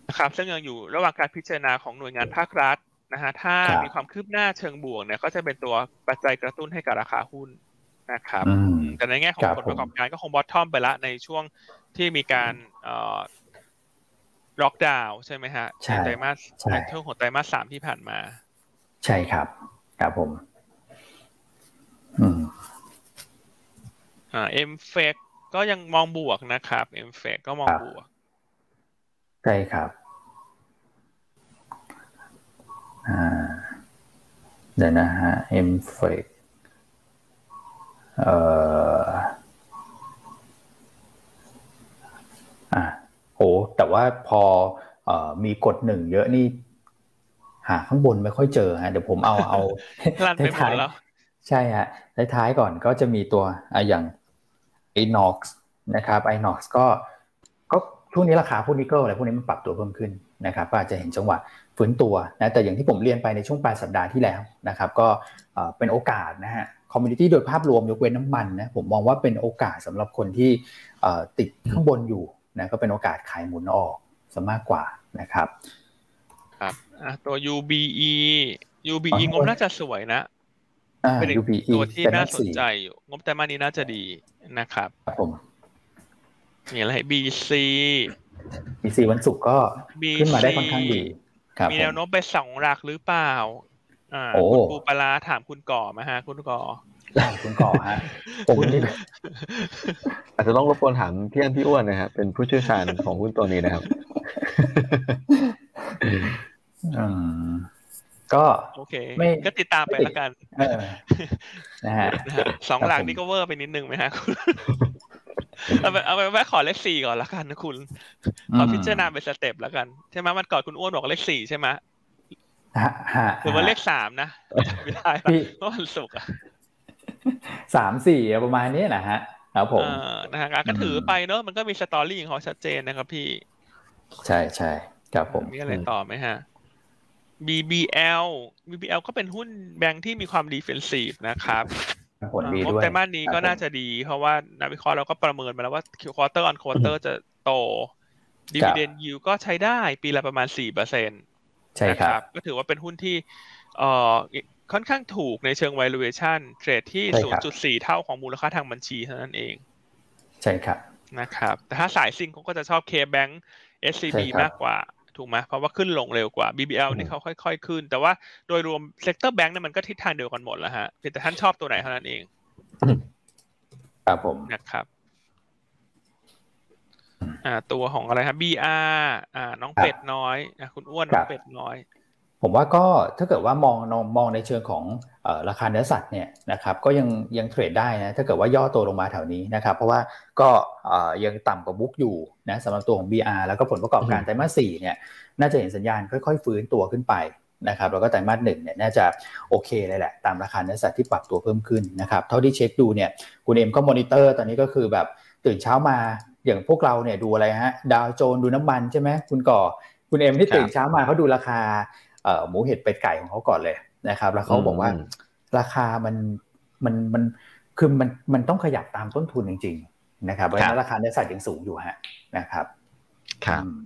นะครับซึ่งยังอยู่ระหว่างการพิจารณาของหน่วยงานภาครัฐ นะฮะถ้าครับมีความคืบหน้าเชิงบวกเนี่ย ก็จะเป็นตัวปัจจัยกระตุ้นให้กับราคาหุ้นนะครับอืมแต่ในแง่ของครับผลประกอบการก็คง bottom ไปละในช่วงที่มีการเอ่อล็อกดาวน์ใช่ไหมฮะใช่ไตรมาสใช่ในช่วงของไตรมาสสามที่ผ่านมา ใช่ครับ ครับผม อืมอ่า MFEC ก็ยังมองบวกนะครับ MFEC ก็มองครับบวก ใช่ครับ อ่า เดี๋ยวนะฮะ m f e c เอ่ออะโอ้แต่ว่าพอเอ่อมีกดหนึ่งเยอะนี่ หาข้างบนไม่ค่อยเจอฮะเดี๋ยวผมเอาเอาลั่นไปหมดแล้วใช่ฮะท้ายๆก่อนก็จะมีตัวอะอย่าง Inox นะครับ Inox ก็ก็ช่วงนี้ราคาพวกนิกเกิลอะไรพวกนี้มันปรับตัวเพิ่มขึ้นนะครับก็อาจจะเห็นจังหวะ ฟื้นตัวนะแต่อย่างที่ผมเรียนไปในช่วงปลายสัปดาห์ที่แล้วนะครับก็เอ่อเป็นโอกาสนะฮะคอมมูนิตี้โดยภาพรวมยกเว้นน้ำมันนะผมมองว่าเป็นโอกาสสำหรับคนที่เอ่อติดข้างบนอยู่นะก็เป็นโอกาสขายหมุนออกซะมากกว่านะครับครับอะตัว UBE UBE อ๋องบน่าจะสวยนะอ่าเป็นอีก UPE ตัวที่แต่น่าสนสี่ใจอยู่งบแต่มานี้น่าจะดีนะครับครับผมมีอะไร BC BC วันศุกร์ก็ขึ้นมาได้ค่อนข้างดีครับ มีผแนวโน้มไปสองหลักหรือเปล่าอ่าโอ้คุณปูปลาร้าถามคุณก่อมาฮะ คุณก่อได้คุณก่อฮะผมนี่อาจจะต้องรบกวนถามพี่อันพี่อ้วนนะครับเป็นผู้เชี่ยวชาญของหุ้นตัวนี้นะครับอืมก็โอเคไม่ก็ติดตามไปไม่ติดแล้วกันเออนะฮะนะฮะสองหลักครับผมนี่ก็เวอร์ไปนิดนึงไหมฮะคุณ เอาไปเอาไปแวะขอเลขสี่ก่อนละกันนะคุณ ขอพิจารณาเป็น step แล้วกัน ใช่ไหมมันก่อนคุณอ้วนบอกเลขสี่ใช่ไหมฮะฮะหรือว่าเลขสามนะไม่ได้ละพี่เพราะวันศุกร์อะสามสี่ประมาณนี้นะฮะครับผมเออนะฮะก็ถือไปเนอะมันก็มี story ของเขาชัดเจนนะครับพี่ ใช่ใช่ครับผมมีอะไรต่อไหมฮะ BBL BBL ก็เป็นหุ้นแบงค์ที่มีความ defensive นะครับ ผลดีงบด้วยไตรมาสนี้ก็ครับผมน่าจะดี เพราะว่านักวิเคราะห์เราก็ประเมินมาแล้วว่า quarter on quarter จะโตดีเวเดนยิวก็ใช้ได้ปีละประมาณสี่เปอร์เซ็นต์ใช่ครับ ก็ถือว่าเป็นหุ้นที่เอ่อค่อนข้างถูกในเชิง valuation trade ที่ใช่ครับ0.4 เท่าของมูลค่าทางบัญชีเท่านั้นเอง ใช่ครับนะครับ แต่ถ้าสายซิ่งเขาก็จะชอบ K-Bank ใช่ SCB ครับมากกว่า ถูกไหมเพราะว่าขึ้นลงเร็วกว่า BBL อืมนี่เขาค่อย ๆ ขึ้น แต่ว่าโดยรวม sector แบงก์เนี่ยมันก็ทิศทางเดียวกันหมดแล้วฮะเพียงแต่ท่านชอบตัวไหนเท่านั้นเองครับผมนะครับอ่าตัวของอะไรครับ BR อ่า น้องเป็ดน้อยอะคุณอ้วนน้องเป็ดน้อย ผมว่าก็ถ้าเกิดว่ามองมองมองในเชิงของเอ่อราคาเนื้อสัตว์เนี่ยนะครับก็ยังยัง trade ได้นะถ้าเกิดว่าย่อตัวลงมาแถวนี้นะครับเพราะว่าก็เอ่อยังต่ำกว่า book อยู่นะสำหรับตัวของ BR แล้วก็ผลประกอบการอืมไตรมาสสี่เนี่ยน่าจะเห็นสัญญาณค่อยๆ ฟื้นตัวขึ้นไปนะครับแล้วก็ไตรมาสหนึ่งเนี่ยน่าจะโอเคเลยแหละตามราคาเนื้อสัตว์ที่ปรับตัวเพิ่มขึ้นนะครับเท่าที่เช็คดูเนี่ยคุณเอ็มก็มอนิเตอร์ตอนนี้ก็คือแบบตื่นเช้ามาอย่างพวกเราเนี่ยดูอะไรฮะดาวโจนส์ดูน้ำมันใช่ไหมคุณก่อคุณเอ็มที่ตื่นเช้ามาเขาดูราคาเอ่อ หมูเห็ดเป็ดไก่ของเขาก่อนเลยนะครับแล้วเขาบอกว่าอืมราคามันมันมันคือมันมันต้องขยับตามต้นทุนจริง ๆ นะครับเพราะฉะนั้นราคาเนื้อสัตว์ยังสูงอยู่ฮะนะครับครับอืม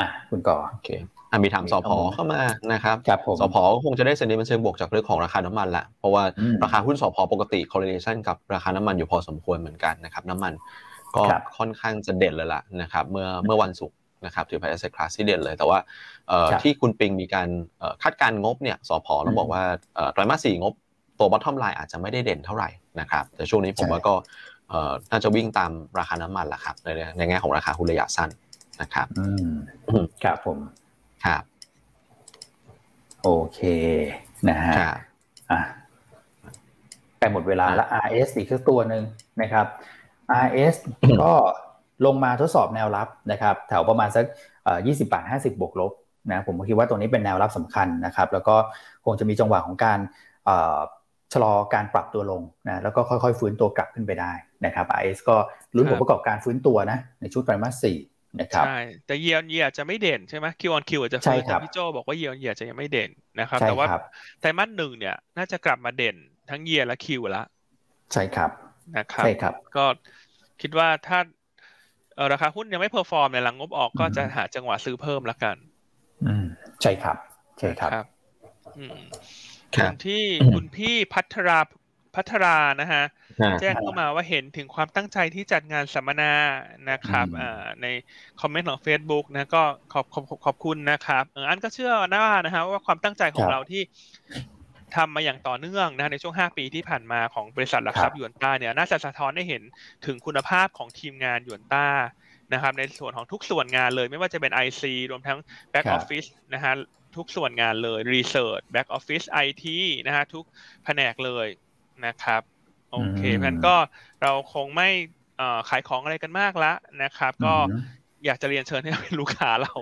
อะคุณก่อโอเคอะมีถามสพเข้ามานะครับครับผมสพก็คงจะได้เซ็นดิเมนเชิงบวกจากเรื่องของราคาน้ำมันละเพราะว่าอืมราคาหุ้นสพปกติ correlation กับราคาน้ำมันอยู่พอสมควรเหมือนกันนะครับ น้ำมันก็ค่อนข้างจะเด่นเลยล่ะนะครับ เมื่อเมื่อวันศุกร์ นะครับถือเป็น asset class ที่เด่นเลย แต่ว่าที่คุณปิงมีการคาดการงบเนี่ยสพแล้วบอกว่าไตรมาสสี่งบตัว bottom line อาจจะไม่ได้เด่นเท่าไหร่นะครับแต่ช่วงนี้ผมว่าก็น่าจะวิ่งตามราคาน้ำมันแหละครับในในแง่ของราคาหุ้นระยะสั้นนะครับอืมครับผมครับโอเคนะฮะอะใกล้หมดเวลาแล้ว RS อีกสักตัวหนึ่งนะครับ RS ก็ ลงมาทดสอบแนวรับนะครับแถวประมาณสักยี่สิบาทห้าสิบบวกลบนะผมคิดว่าตรงนี้เป็นแนวรับสำคัญนะครับแล้วก็คงจะมีจังหวะของการชะลอการปรับตัวลงนะแล้วก็ค่อยๆ ฟื้นตัวกลับขึ้นไปได้นะครับ RS ก็ลุ้นผลประกอบการฟื้นตัวนะในช่วงไตรมาสสี่นะครับใช่แต่เยียร์เยียจะไม่เด่นใช่ไหมคิวออนคิวอาจจะฟื้นแต่พี่โจบอกว่าเยียร์เยียจะยังไม่เด่นนะครับ แต่ว่าไตรมาสหนึ่งเนี่ยน่าจะกลับมาเด่นทั้งเยียร์และคิวละใช่ครับนะครับใช่ครับ ก็คิดว่าถ้า ราคาหุ้นยังไม่ perform ในหลังงบออกก็จะหาจังหวะซื้อเพิ่มละกัน อืมใช่ครับ ใช่ครับอืมที่คุณพี่พัทราพัทรานะฮะแจ้งเข้ามาว่าเห็นถึงความตั้งใจที่จัดงานสัมมนานะครับใน comment ของ Facebook นะก็ขอบขอบขอบคุณนะครับอันก็เชื่อนะว่านะฮะว่าความตั้งใจของเราที่ ทำมาอย่างต่อเนื่องนะในช่วง 5 ปีที่ผ่านมาของบริษัทหลักทรัพย์ยวนต้าเนี่ยน่าจะสะท้อนให้เห็นถึงคุณภาพของทีมงานยวนต้านะครับในส่วนของทุกส่วนงานเลยไม่ว่าจะเป็น IC รวมทั้ง Back Office นะฮะทุกส่วนงานเลย Research Back Office IT นะฮะทุกแผนกเลยนะครับโอเคงั้นก็เราคงไม่ขายของอะไรกันมากละนะครับ ก็อยากจะเรียนเชิญให้เป็นลูกค้าเรา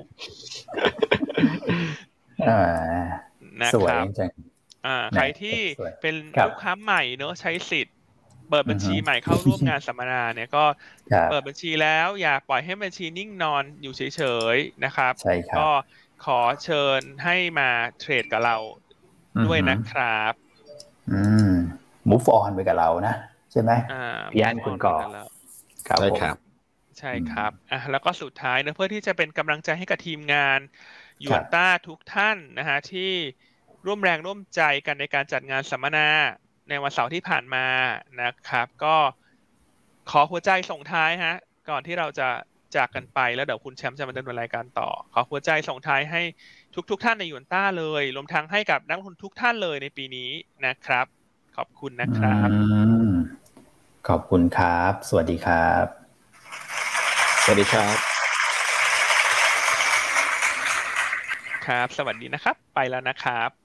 นะครับ อ่าใครที่เป็นลูกค้าใหม่เนอะใช้สิทธิ์ เปิดบัญชีใหม่เข้าร่วมงานสัมมนาเนี่ยก็เปิดบัญชีแล้วอย่าปล่อยให้บัญชีนิ่งนอนอยู่เฉยๆนะครับก็ขอเชิญให้มาเทรดกับเราด้วยนะครับ อืม move on ไปกับเรานะ ใช่ไหมพี่อันคุณก่อครับใช่ครับ ใช่ครับอะแล้วก็สุดท้ายนะเพื่อที่จะเป็นกำลังใจให้กับทีมงานยูนต้าทุกท่านนะฮะที่ ร่วมแรงร่วมใจกันในการจัดงานสัมมนาในวันเสาร์ที่ผ่านมานะครับ ก็ขอหัวใจส่งท้ายฮะ ก่อนที่เราจะจากกันไปแล้วเดี๋ยวคุณแชมป์จะมาดำเนินรายการต่อ ขอหัวใจส่งท้ายให้ทุกๆทท่านในยูนต้าเลย รวมทั้งให้กับนักลงทุนทุกท่านเลยในปีนี้นะครับ ขอบคุณนะครับ ขอบคุณครับ สวัสดีครับ สวัสดีครับ ครับ สวัสดีนะครับ ไปแล้วนะครับ